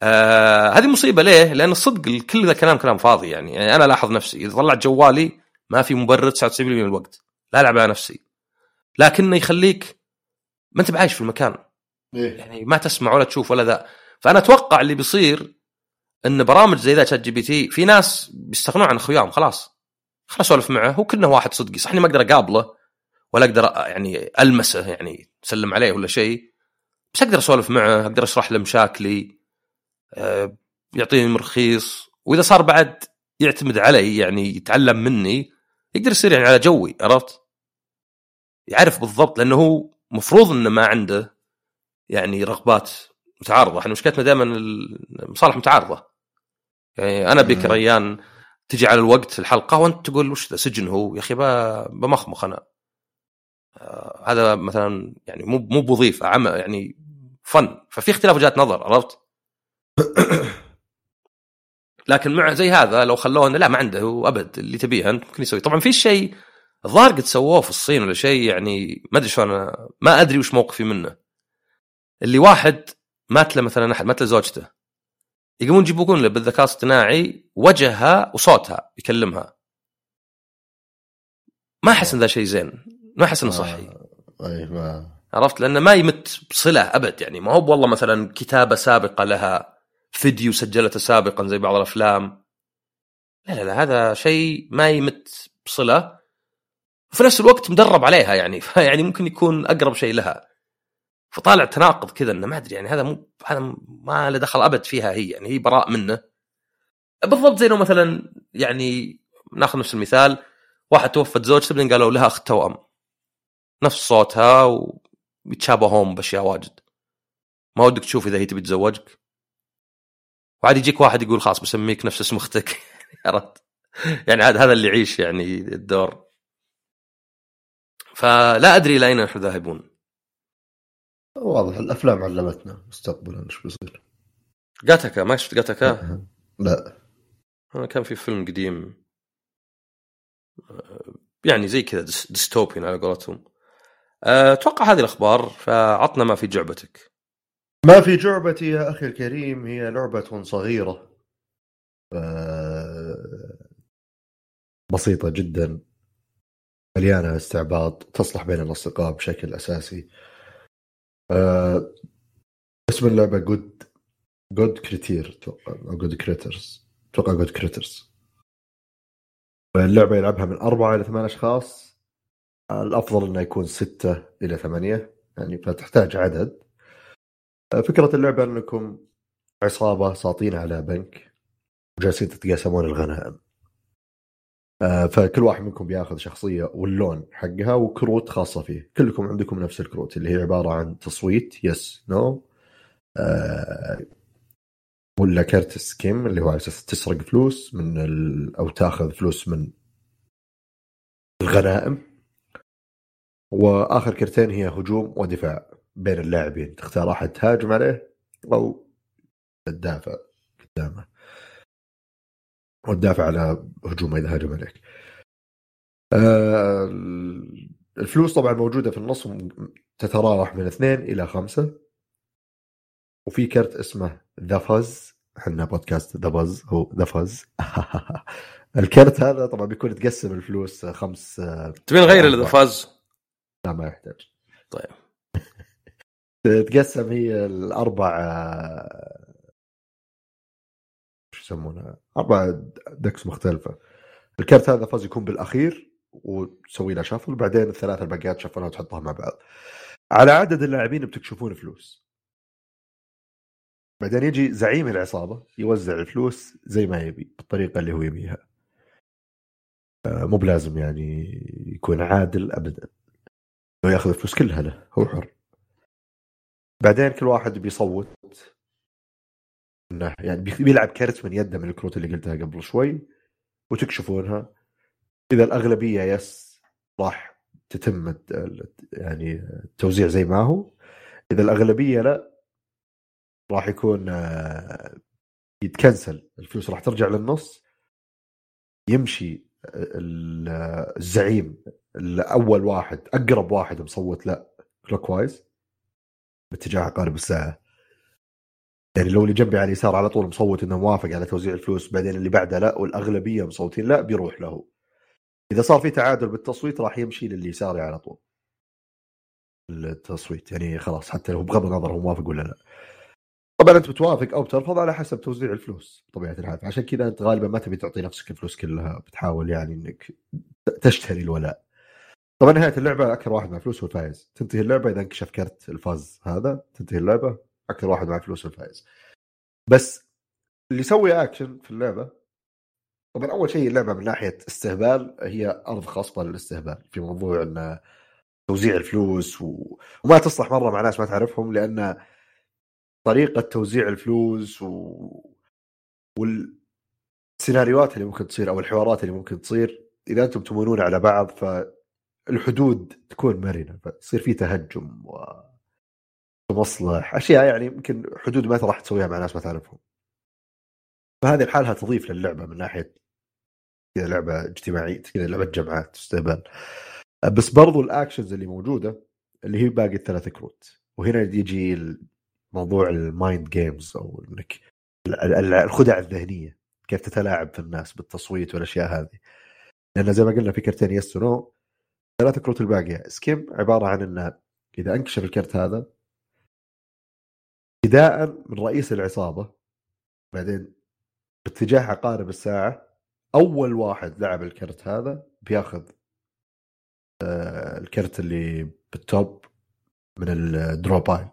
آه هذه مصيبة ليه؟ لأن الصدق كل ذا كلام كلام فاضي يعني, يعني أنا لاحظ نفسي إذا طلعت جوالي ما في مبرر 99% من الوقت. لا العب على نفسي. لكنه يخليك ما أنت بعايش في المكان. إيه. يعني ما تسمع ولا تشوف ولا ذا. فأنا أتوقع اللي بيصير إن برامج زي ذا ChatGPT في ناس بيستغنون عن أخوياهم خلاص. خلاص أسولف معه هو كانه واحد صدقي صح إني ما أقدر أقابله؟ ولا أقدر يعني ألمسه يعني اسلم عليه ولا شيء بس أقدر أسولف معه أقدر أشرح له مشاكلي آه، يعطيني مرخيص وإذا صار بعد يعتمد علي يعني يتعلم مني يقدر يصير يعني على جوي عرفت؟ يعرف بالضبط لأنه هو مفروض إنه ما عنده يعني رغبات متعارضة. إحنا مشكلتنا دائما المصالح متعارضة. يعني أنا بك. ريان تجي على الوقت الحلقة وأنت تقول وش ذا؟ سجن هو. يا أخي بمخمخ أنا. هذا مثلا يعني مو مو بوظيفة عمل يعني فن. ففي اختلاف وجهات نظر عرفت؟ [COUGHS] لكن مع زي هذا لو خلوه إنه لا ما عنده هو أبد اللي تبيه أنت ممكن يسوي. طبعا في شيء الظاهر قد سووه في الصين ولا شيء يعني ما أدري شلون ما أدري وش موقفي منه. اللي واحد مات له مثلا أحد مات له زوجته. يقومون يجيبون له بالذكاء الاصطناعي وجهها وصوتها يكلمها. ما أحس إن ذا شيء زين. ما احس إنه صحي. اي ما عرفت؟ لأنه ما يمت بصلة أبد يعني. ما هو والله مثلا كتابة سابقة لها فيديو سجلته سابقا زي بعض الأفلام. لا لا لا هذا شيء ما يمت بصلة. وفي نفس الوقت مدرب عليها يعني. فيعني [LAUGHS] ممكن يكون أقرب شيء لها. فطالع تناقض كذا إنه ما أدري يعني. هذا مو هذا ما له دخل أبد فيها هي يعني. هي براء منه. بالضبط زي لو مثلا يعني ناخذ نفس المثال. واحد توفت زوجته بعدين قالوا لها اخت توأم. نفس صوتها ويتشابهون بأشياء واجد. ما ودك تشوف إذا هي تبي تتزوجك. وعاد يجيك واحد يقول خلاص بسميك نفس اسم أختك. [LAUGHS] عرفت؟ يعني عاد هذا اللي يعيش يعني الدور. فلا أدري إلى أين نحن ذاهبون. واضح الأفلام علمتنا مستقبلا إيش بيصير. جاتكا ما شفت جاتكا؟ لا. كان في فيلم قديم. يعني زي كذا ديستوبيان على قولتهم. أتوقع هذه الأخبار فعطنا ما في جعبتك. ما في جعبتي يا أخي الكريم هي لعبة صغيرة. بسيطة جدا. مليانة استعباط تصلح بين الأصدقاء بشكل أساسي. اسم اللعبة Good Good Critter أتوقع أو Good Critters أتوقع Good Critters اللعبة يلعبها من أربعة إلى ثمان أشخاص. الأفضل إنه يكون ستة إلى ثمانية يعني فتحتاج عدد. فكرة اللعبة أنكم عصابة ساطين على بنك وجالسين تتقاسمون الغنائم. فكل واحد منكم بياخذ شخصية واللون حقها وكروت خاصة فيه. كلكم عندكم نفس الكروت اللي هي عبارة عن تصويت yes no ولا كرت سكيم اللي هو على أساس تسرق فلوس من ال... أو تاخذ فلوس من الغنائم. وآخر كرتين هي هجوم ودفاع بين اللاعبين. تختار أحد تهاجم عليه أو تدافع قدامه. وتدافع على هجومه إذا هاجم عليك. آه الفلوس طبعا موجودة في النص تتراوح من اثنين إلى خمسة. وفي كرت اسمه The Fuzz إحنا بودكاست The Buzz هو The Fuzz [LAUGHS] الكرت هذا طبعا بيكون تقسم الفلوس خمس تبي نغير The Fuzz؟ لا ما يحتاج. طيب. [LAUGHS] تقسم هي الأربع شو يسمونها أربع decks مختلفة. الكرت هذا Fuzz يكون بالأخير وتسوي له shuffle بعدين الثلاثة الباقيات تشفلها وتحطها مع بعض. على عدد اللاعبين بتكشفون فلوس. بعدين يجي زعيم العصابة يوزع الفلوس زي ما يبي بالطريقة اللي هو يبيها. مو بلازم يعني يكون عادل ابدا. لو يأخذ الفلوس كلها له هو حر. بعدين كل واحد بيصوت. إنه يعني بيلعب كرت من يده من الكروت اللي قلتها قبل شوي وتكشفونها. إذا الأغلبية yes راح تتم يعني التوزيع زي ما هو. إذا الأغلبية لا راح يكون آه، يتكنسل. الفلوس راح ترجع للنص. يمشي الزعيم. الأول واحد أقرب واحد مصوت لا clockwise باتجاه عقارب الساعة. يعني لو اللي جنبي على اليسار على طول مصوت إنه موافق على توزيع الفلوس بعدين اللي بعده لا والأغلبية مصوتين لا بيروح له. إذا صار في تعادل بالتصويت راح يمشي للي يساري على طول. التصويت يعني خلاص حتى لو بغض النظر هو موافق ولا لا. طبعا أنت بتوافق أو بترفض على حسب توزيع الفلوس بطبيعه الحال. عشان كذا أنت غالبا ما تبي تعطي نفسك الفلوس كلها بتحاول يعني إنك تشتري الولاء. طبعا نهاية اللعبة أكثر واحد مع فلوس هو الفايز تنتهي اللعبة إذا انكشف كرت ال Fuzz هذا. تنتهي اللعبة أكثر واحد مع فلوس الفايز بس اللي يسوي اكشن في اللعبة طبعا أول شيء اللعبة من ناحية استهبال هي أرض خصبه للاستهبال. في موضوع إن توزيع الفلوس و... وما تصلح مرة مع ناس ما تعرفهم لأن طريقة توزيع الفلوس و... والسيناريوهات اللي ممكن تصير أو الحوارات اللي ممكن تصير إذا أنتم تمونون على بعض فالحدود تكون مرنة فيصير في تهجم و مصلح أشياء يعني يمكن حدود ما راح تسويها مع ناس ما تعرفهم. فهذه لحالها تضيف للعبة من ناحية كذا لعبة اجتماعية كذا لعبة جمعات استهبال. بس برضو ال actions اللي موجودة اللي هي باقي الثلاث كروت. وهنا يجي موضوع ال mind games أو إنك الخدع الذهنية كيف تتلاعب في الناس بالتصويت والأشياء هذه. لأن زي ما قلنا في كرتين yes no ثلاث كروت الباقية. skim عبارة عن إنه إذا أنكشف الكرت هذا ابتداء من رئيس العصابة بعدين باتجاه عقارب الساعة أول واحد لعب الكرت هذا بياخذ آه، الكرت اللي بال top من ال draw pile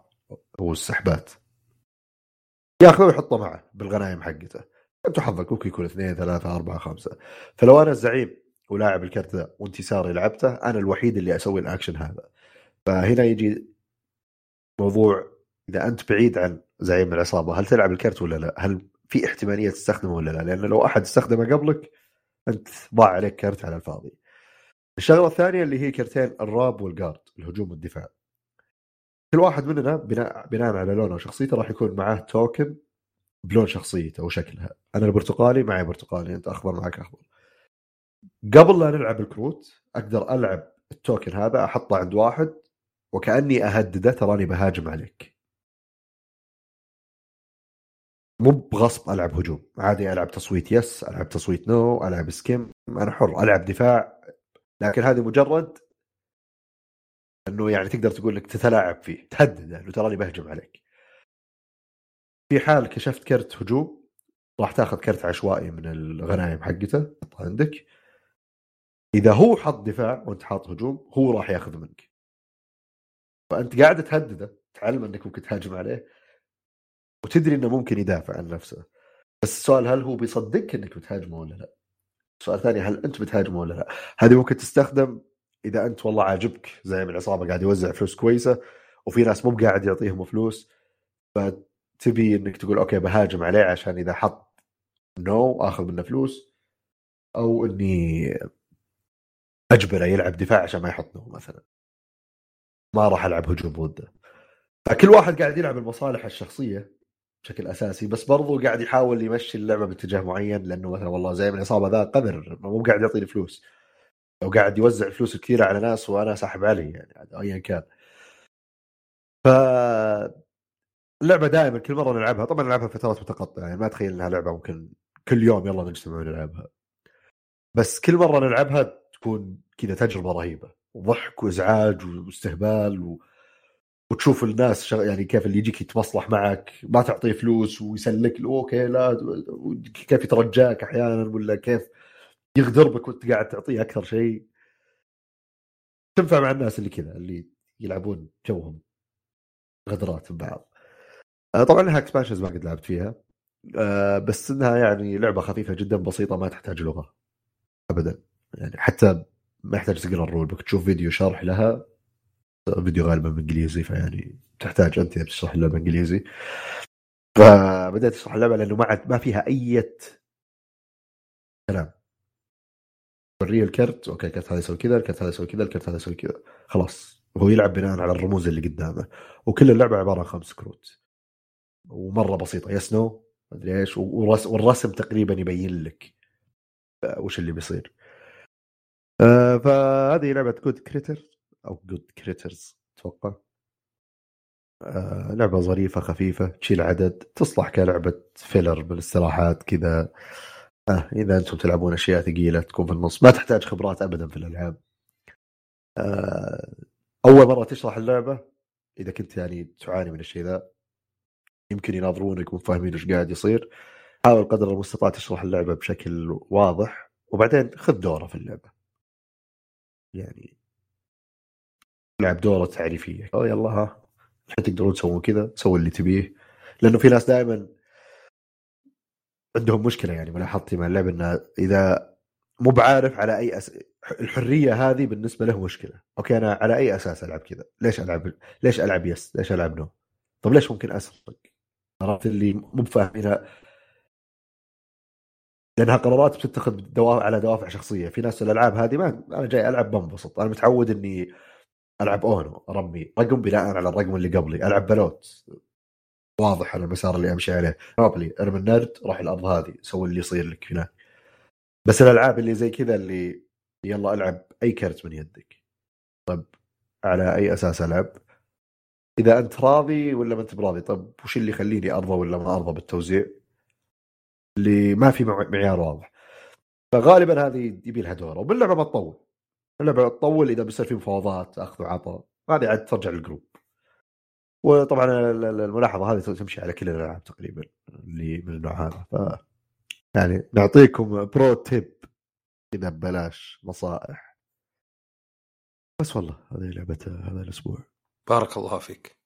هو السحبات. ياخذه ويحطه معه بالغنايم حقته. انت حظك ممكن يكون اثنين ثلاثة أربعة خمسة. فلو أنا الزعيم ولاعب الكرت ذا وأنت يساري لعبته أنا الوحيد اللي أسوي الأكشن هذا. فهنا يجي موضوع إذا أنت بعيد عن زعيم العصابة هل تلعب الكرت ولا لا؟ هل في احتمالية تستخدمه ولا لا؟ لأن لو أحد استخدمه قبلك أنت ضاع عليك كرت على الفاضي. الشغلة الثانية اللي هي كرتين ال rob وال guard الهجوم والدفاع. كل واحد مننا بناء بناء على لونه وشخصيته راح يكون معاه token بلون شخصيته وشكلها. أنا البرتقالي معي برتقالي أنت اخضر معك اخضر قبل لا نلعب الكروت أقدر ألعب ال token هذا أحطه عند واحد وكأني أهدده تراني بهاجم عليك. مو بغصب ألعب هجوم عادي ألعب تصويت yes ألعب تصويت no ألعب skim أنا حر ألعب دفاع لكن هذه مجرد إنه يعني تقدر تقول لك تتلاعب فيه تهدد انه تراني بهجم عليك. في حال كشفت كرت هجوم راح تاخذ كرت عشوائي من الغنايم حقته عندك. إذا هو حط دفاع وأنت حاط هجوم هو راح ياخذ منك فأنت قاعد تهدده تعلم إنك ممكن تهاجم عليه وتدري إنه ممكن يدافع عن نفسه بس السؤال هل هو بيصدقك إنك بتهاجمه ولا لا؟ السؤال الثاني هل أنت بتهاجمه ولا لا؟ هذه ممكن تستخدم إذا أنت والله عاجبك زي من العصابة قاعد يوزع فلوس كويسة وفي ناس مو قاعد يعطيهم فلوس فتبي إنك تقول okay بهاجم عليه عشان إذا حط no آخذ منه فلوس أو إني أجبره يلعب دفاع عشان ما يحط no مثلا. ما راح ألعب هجوم ضده. فكل واحد قاعد يلعب المصالح الشخصية بشكل أساسي بس برضو قاعد يحاول يمشي اللعبة باتجاه معين لأنه مثلا والله زعيم العصابه ذا قذر مو قاعد يعطيني فلوس. أو قاعد يوزع فلوس كثيرة على ناس وأنا ساحب عليه يعني ايا كان. ف اللعبة دائما كل مرة نلعبها طبعا نلعبها فترات متقطعة يعني ما اتخيل إنها لعبة ممكن كل يوم يلا نجتمع ونلعبها. بس كل مرة نلعبها تكون كذا تجربة رهيبة وضحك وإزعاج واستهبال و... وتشوف الناس شغ... يعني كيف اللي يجيك يتمصلح معك ما تعطيه فلوس ويسلك أوكي لا كيف يترجاك أحيانا ولا كيف يغدر بك وأنت قاعد تعطيه أكثر شيء؟ تنفع مع الناس اللي كذا اللي يلعبون جوهم غدرات ببعض آه، طبعا لها expansions ما قد لعبت فيها آه، بس إنها يعني لعبة خفيفة جدا بسيطة ما تحتاج لغة ابدا. يعني حتى ما يحتاج تقرأ ال rule book تشوف فيديو شرح لها فيديو غالبا بالانجليزي فيعني تحتاج أنت تشرح اللعبة إنجليزي. فبدأت اشرح اللعبة لأنه ما ما فيها أي كلام. وريه الكرت okay الكرت هذا يسوي كذا الكرت هذا يسوي كذا الكرت هذا يسوي كذا. خلاص هو يلعب بناء على الرموز اللي قدامه. وكل اللعبة عبارة عن خمس كروت. ومرة بسيطة yes no مدري إيش. والرسم تقريبا يبين لك وش اللي بيصير. آه فهذه لعبة Good Critter أو Good Critters أتوقع. آه لعبة ظريفة خفيفة تشيل عدد تصلح كلعبة فيلر بالاستراحات كذا. آه إذا أنتم تلعبون أشياء ثقيلة تكون في النص. ما تحتاج خبرات ابدا في الألعاب. آه أول مرة تشرح اللعبة إذا كنت يعني تعاني من الشيء ذا يمكن يناظرونك مو فاهمين إيش قاعد يصير. حاول قدر المستطاع تشرح اللعبة بشكل واضح وبعدين خذ دوره في اللعبة. يعني لعب دورة تعريفية. أو يلا ها تقدرون تسوون كذا سووا اللي تبيه. لأنه في ناس دائما عندهم مشكلة يعني ملاحظتي مع اللعبة إنه إذا مو بعارف على أي أس... الحرية هذه بالنسبة له مشكلة. okay أنا على أي أساس ألعب كذا؟ ليش ألعب ليش ألعب yes؟ ليش ألعب no؟ طب ليش ممكن أسرق؟ قرارات اللي مو بفاهمينها لأنها قرارات بتتخذ دوا... على دوافع شخصية. في ناس الألعاب هذه ما أنا جاي ألعب بنبسط أنا متعود إني ألعب UNO ارمي رقم بناء على الرقم اللي قبلي. ألعب بلوت. واضح على المسار اللي أمشي عليه. Monopoly ارمي النرد روح الأرض هذه. سوي اللي يصير لك هناك. بس الألعاب اللي زي كذا اللي يلا ألعب أي كرت من يدك. طب على أي أساس ألعب؟ إذا أنت راضي ولا ما أنت براضي؟ طب وش اللي يخليني أرضى ولا ما أرضى بالتوزيع؟ اللي ما في معيار واضح. فغالبا هذه يبي لها دوره وباللعبة ما تطول اللعبة تطول إذا بيصير في مفاوضات أخذ وعطاء. هذه عاد ترجع لل group. وطبعا الملاحظة هذه تمشي على كل الألعاب تقريبا اللي من النوع هذا. ف يعني نعطيكم pro tip كذا ببلاش نصائح. بس والله هذه لعبة هذا الأسبوع. بارك الله فيك.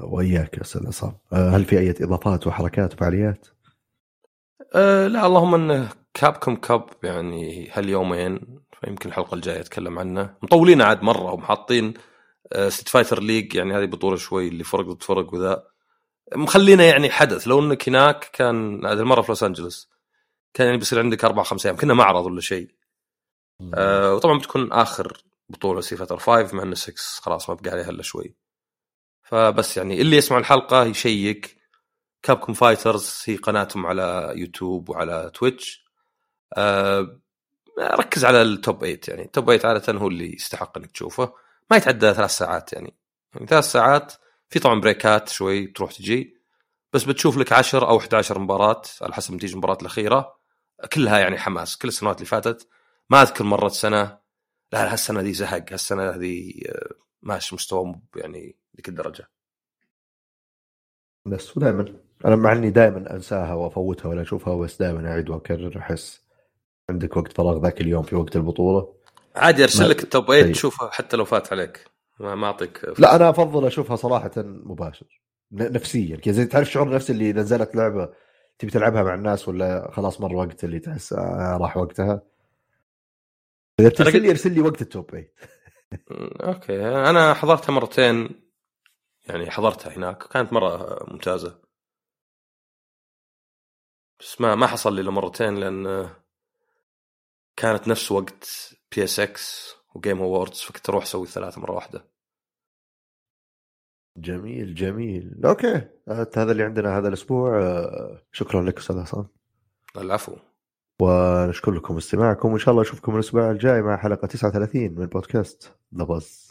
وإياك يا أستاذ عصام أه هل في أي إضافات وحركات وفعاليات؟ أه لا اللهم انه Capcom Cup يعني هاليومين فيمكن الحلقة الجاية أتكلم عنه. مطولين عاد مرة وحاطين Street Fighter League يعني هذه بطولة شوي اللي فرق ضد فرق وذا. مخلينا يعني حدث. لو إنك هناك كان هذه المرة في لوس انجلوس كان يعني بيصير عندك أربع خمس أيام. كنه معرض ولا شيء. آه وطبعا بتكون آخر بطولة Street Fighter 5 مع إنه 6 خلاص ما بقى عليها إلا شوي. فبس يعني اللي يسمع الحلقة يشيك. Capcom Fighters هي قناتهم على يوتيوب وعلى Twitch. آه ركز على ال top 8 يعني. ال top 8 عادة هو اللي يستحق إنك تشوفه. ما يتعدى ثلاث ساعات يعني. يعني ثلاث ساعات في طبعا بريكات شوي تروح تجي. بس بتشوف لك 10 أو 11 مباراة على حسب نتيجة المباراة الأخيرة. كلها يعني حماس. كل السنوات اللي فاتت ما أذكر مرت سنه لا هالسنة ذي زهق. هالسنة هذه ماشي مستوى يعني ذيك الدرجه بس ودائما أنا مع إني دائما أنساها وأفوتها ولا أشوفها بس دائما اعيد واكرر أحس عندك وقت فراغ ذاك اليوم في وقت البطولة. عادي أرسل لك التوب 8 تشوفها حتى لو فات عليك. ما ما أعطيك لا أنا أفضل أشوفها صراحة مباشر. نفسيا كذا. زي تعرف شعور نفس اللي نزلت لعبة تبي تلعبها مع الناس ولا خلاص مر وقت اللي تحس آه راح وقتها. إذا بترسل لي ارسل لي وقت ال top 8 okay. أنا حضرتها مرتين. يعني حضرتها هناك كانت مرة ممتازة. بس ما ما حصل لي إلا مرتين لأن كانت نفس وقت PSX و Game Awards فكنت أروح أسوي الثلاثة مرة واحدة. جميل جميل. okay. هذا اللي عندنا هذا الأسبوع. شكرا لك أستاذ عصام العفو. ونشكر لكم استماعكم وإن شاء الله أشوفكم الأسبوع الجاي مع حلقة 39 من بودكاست The Buzz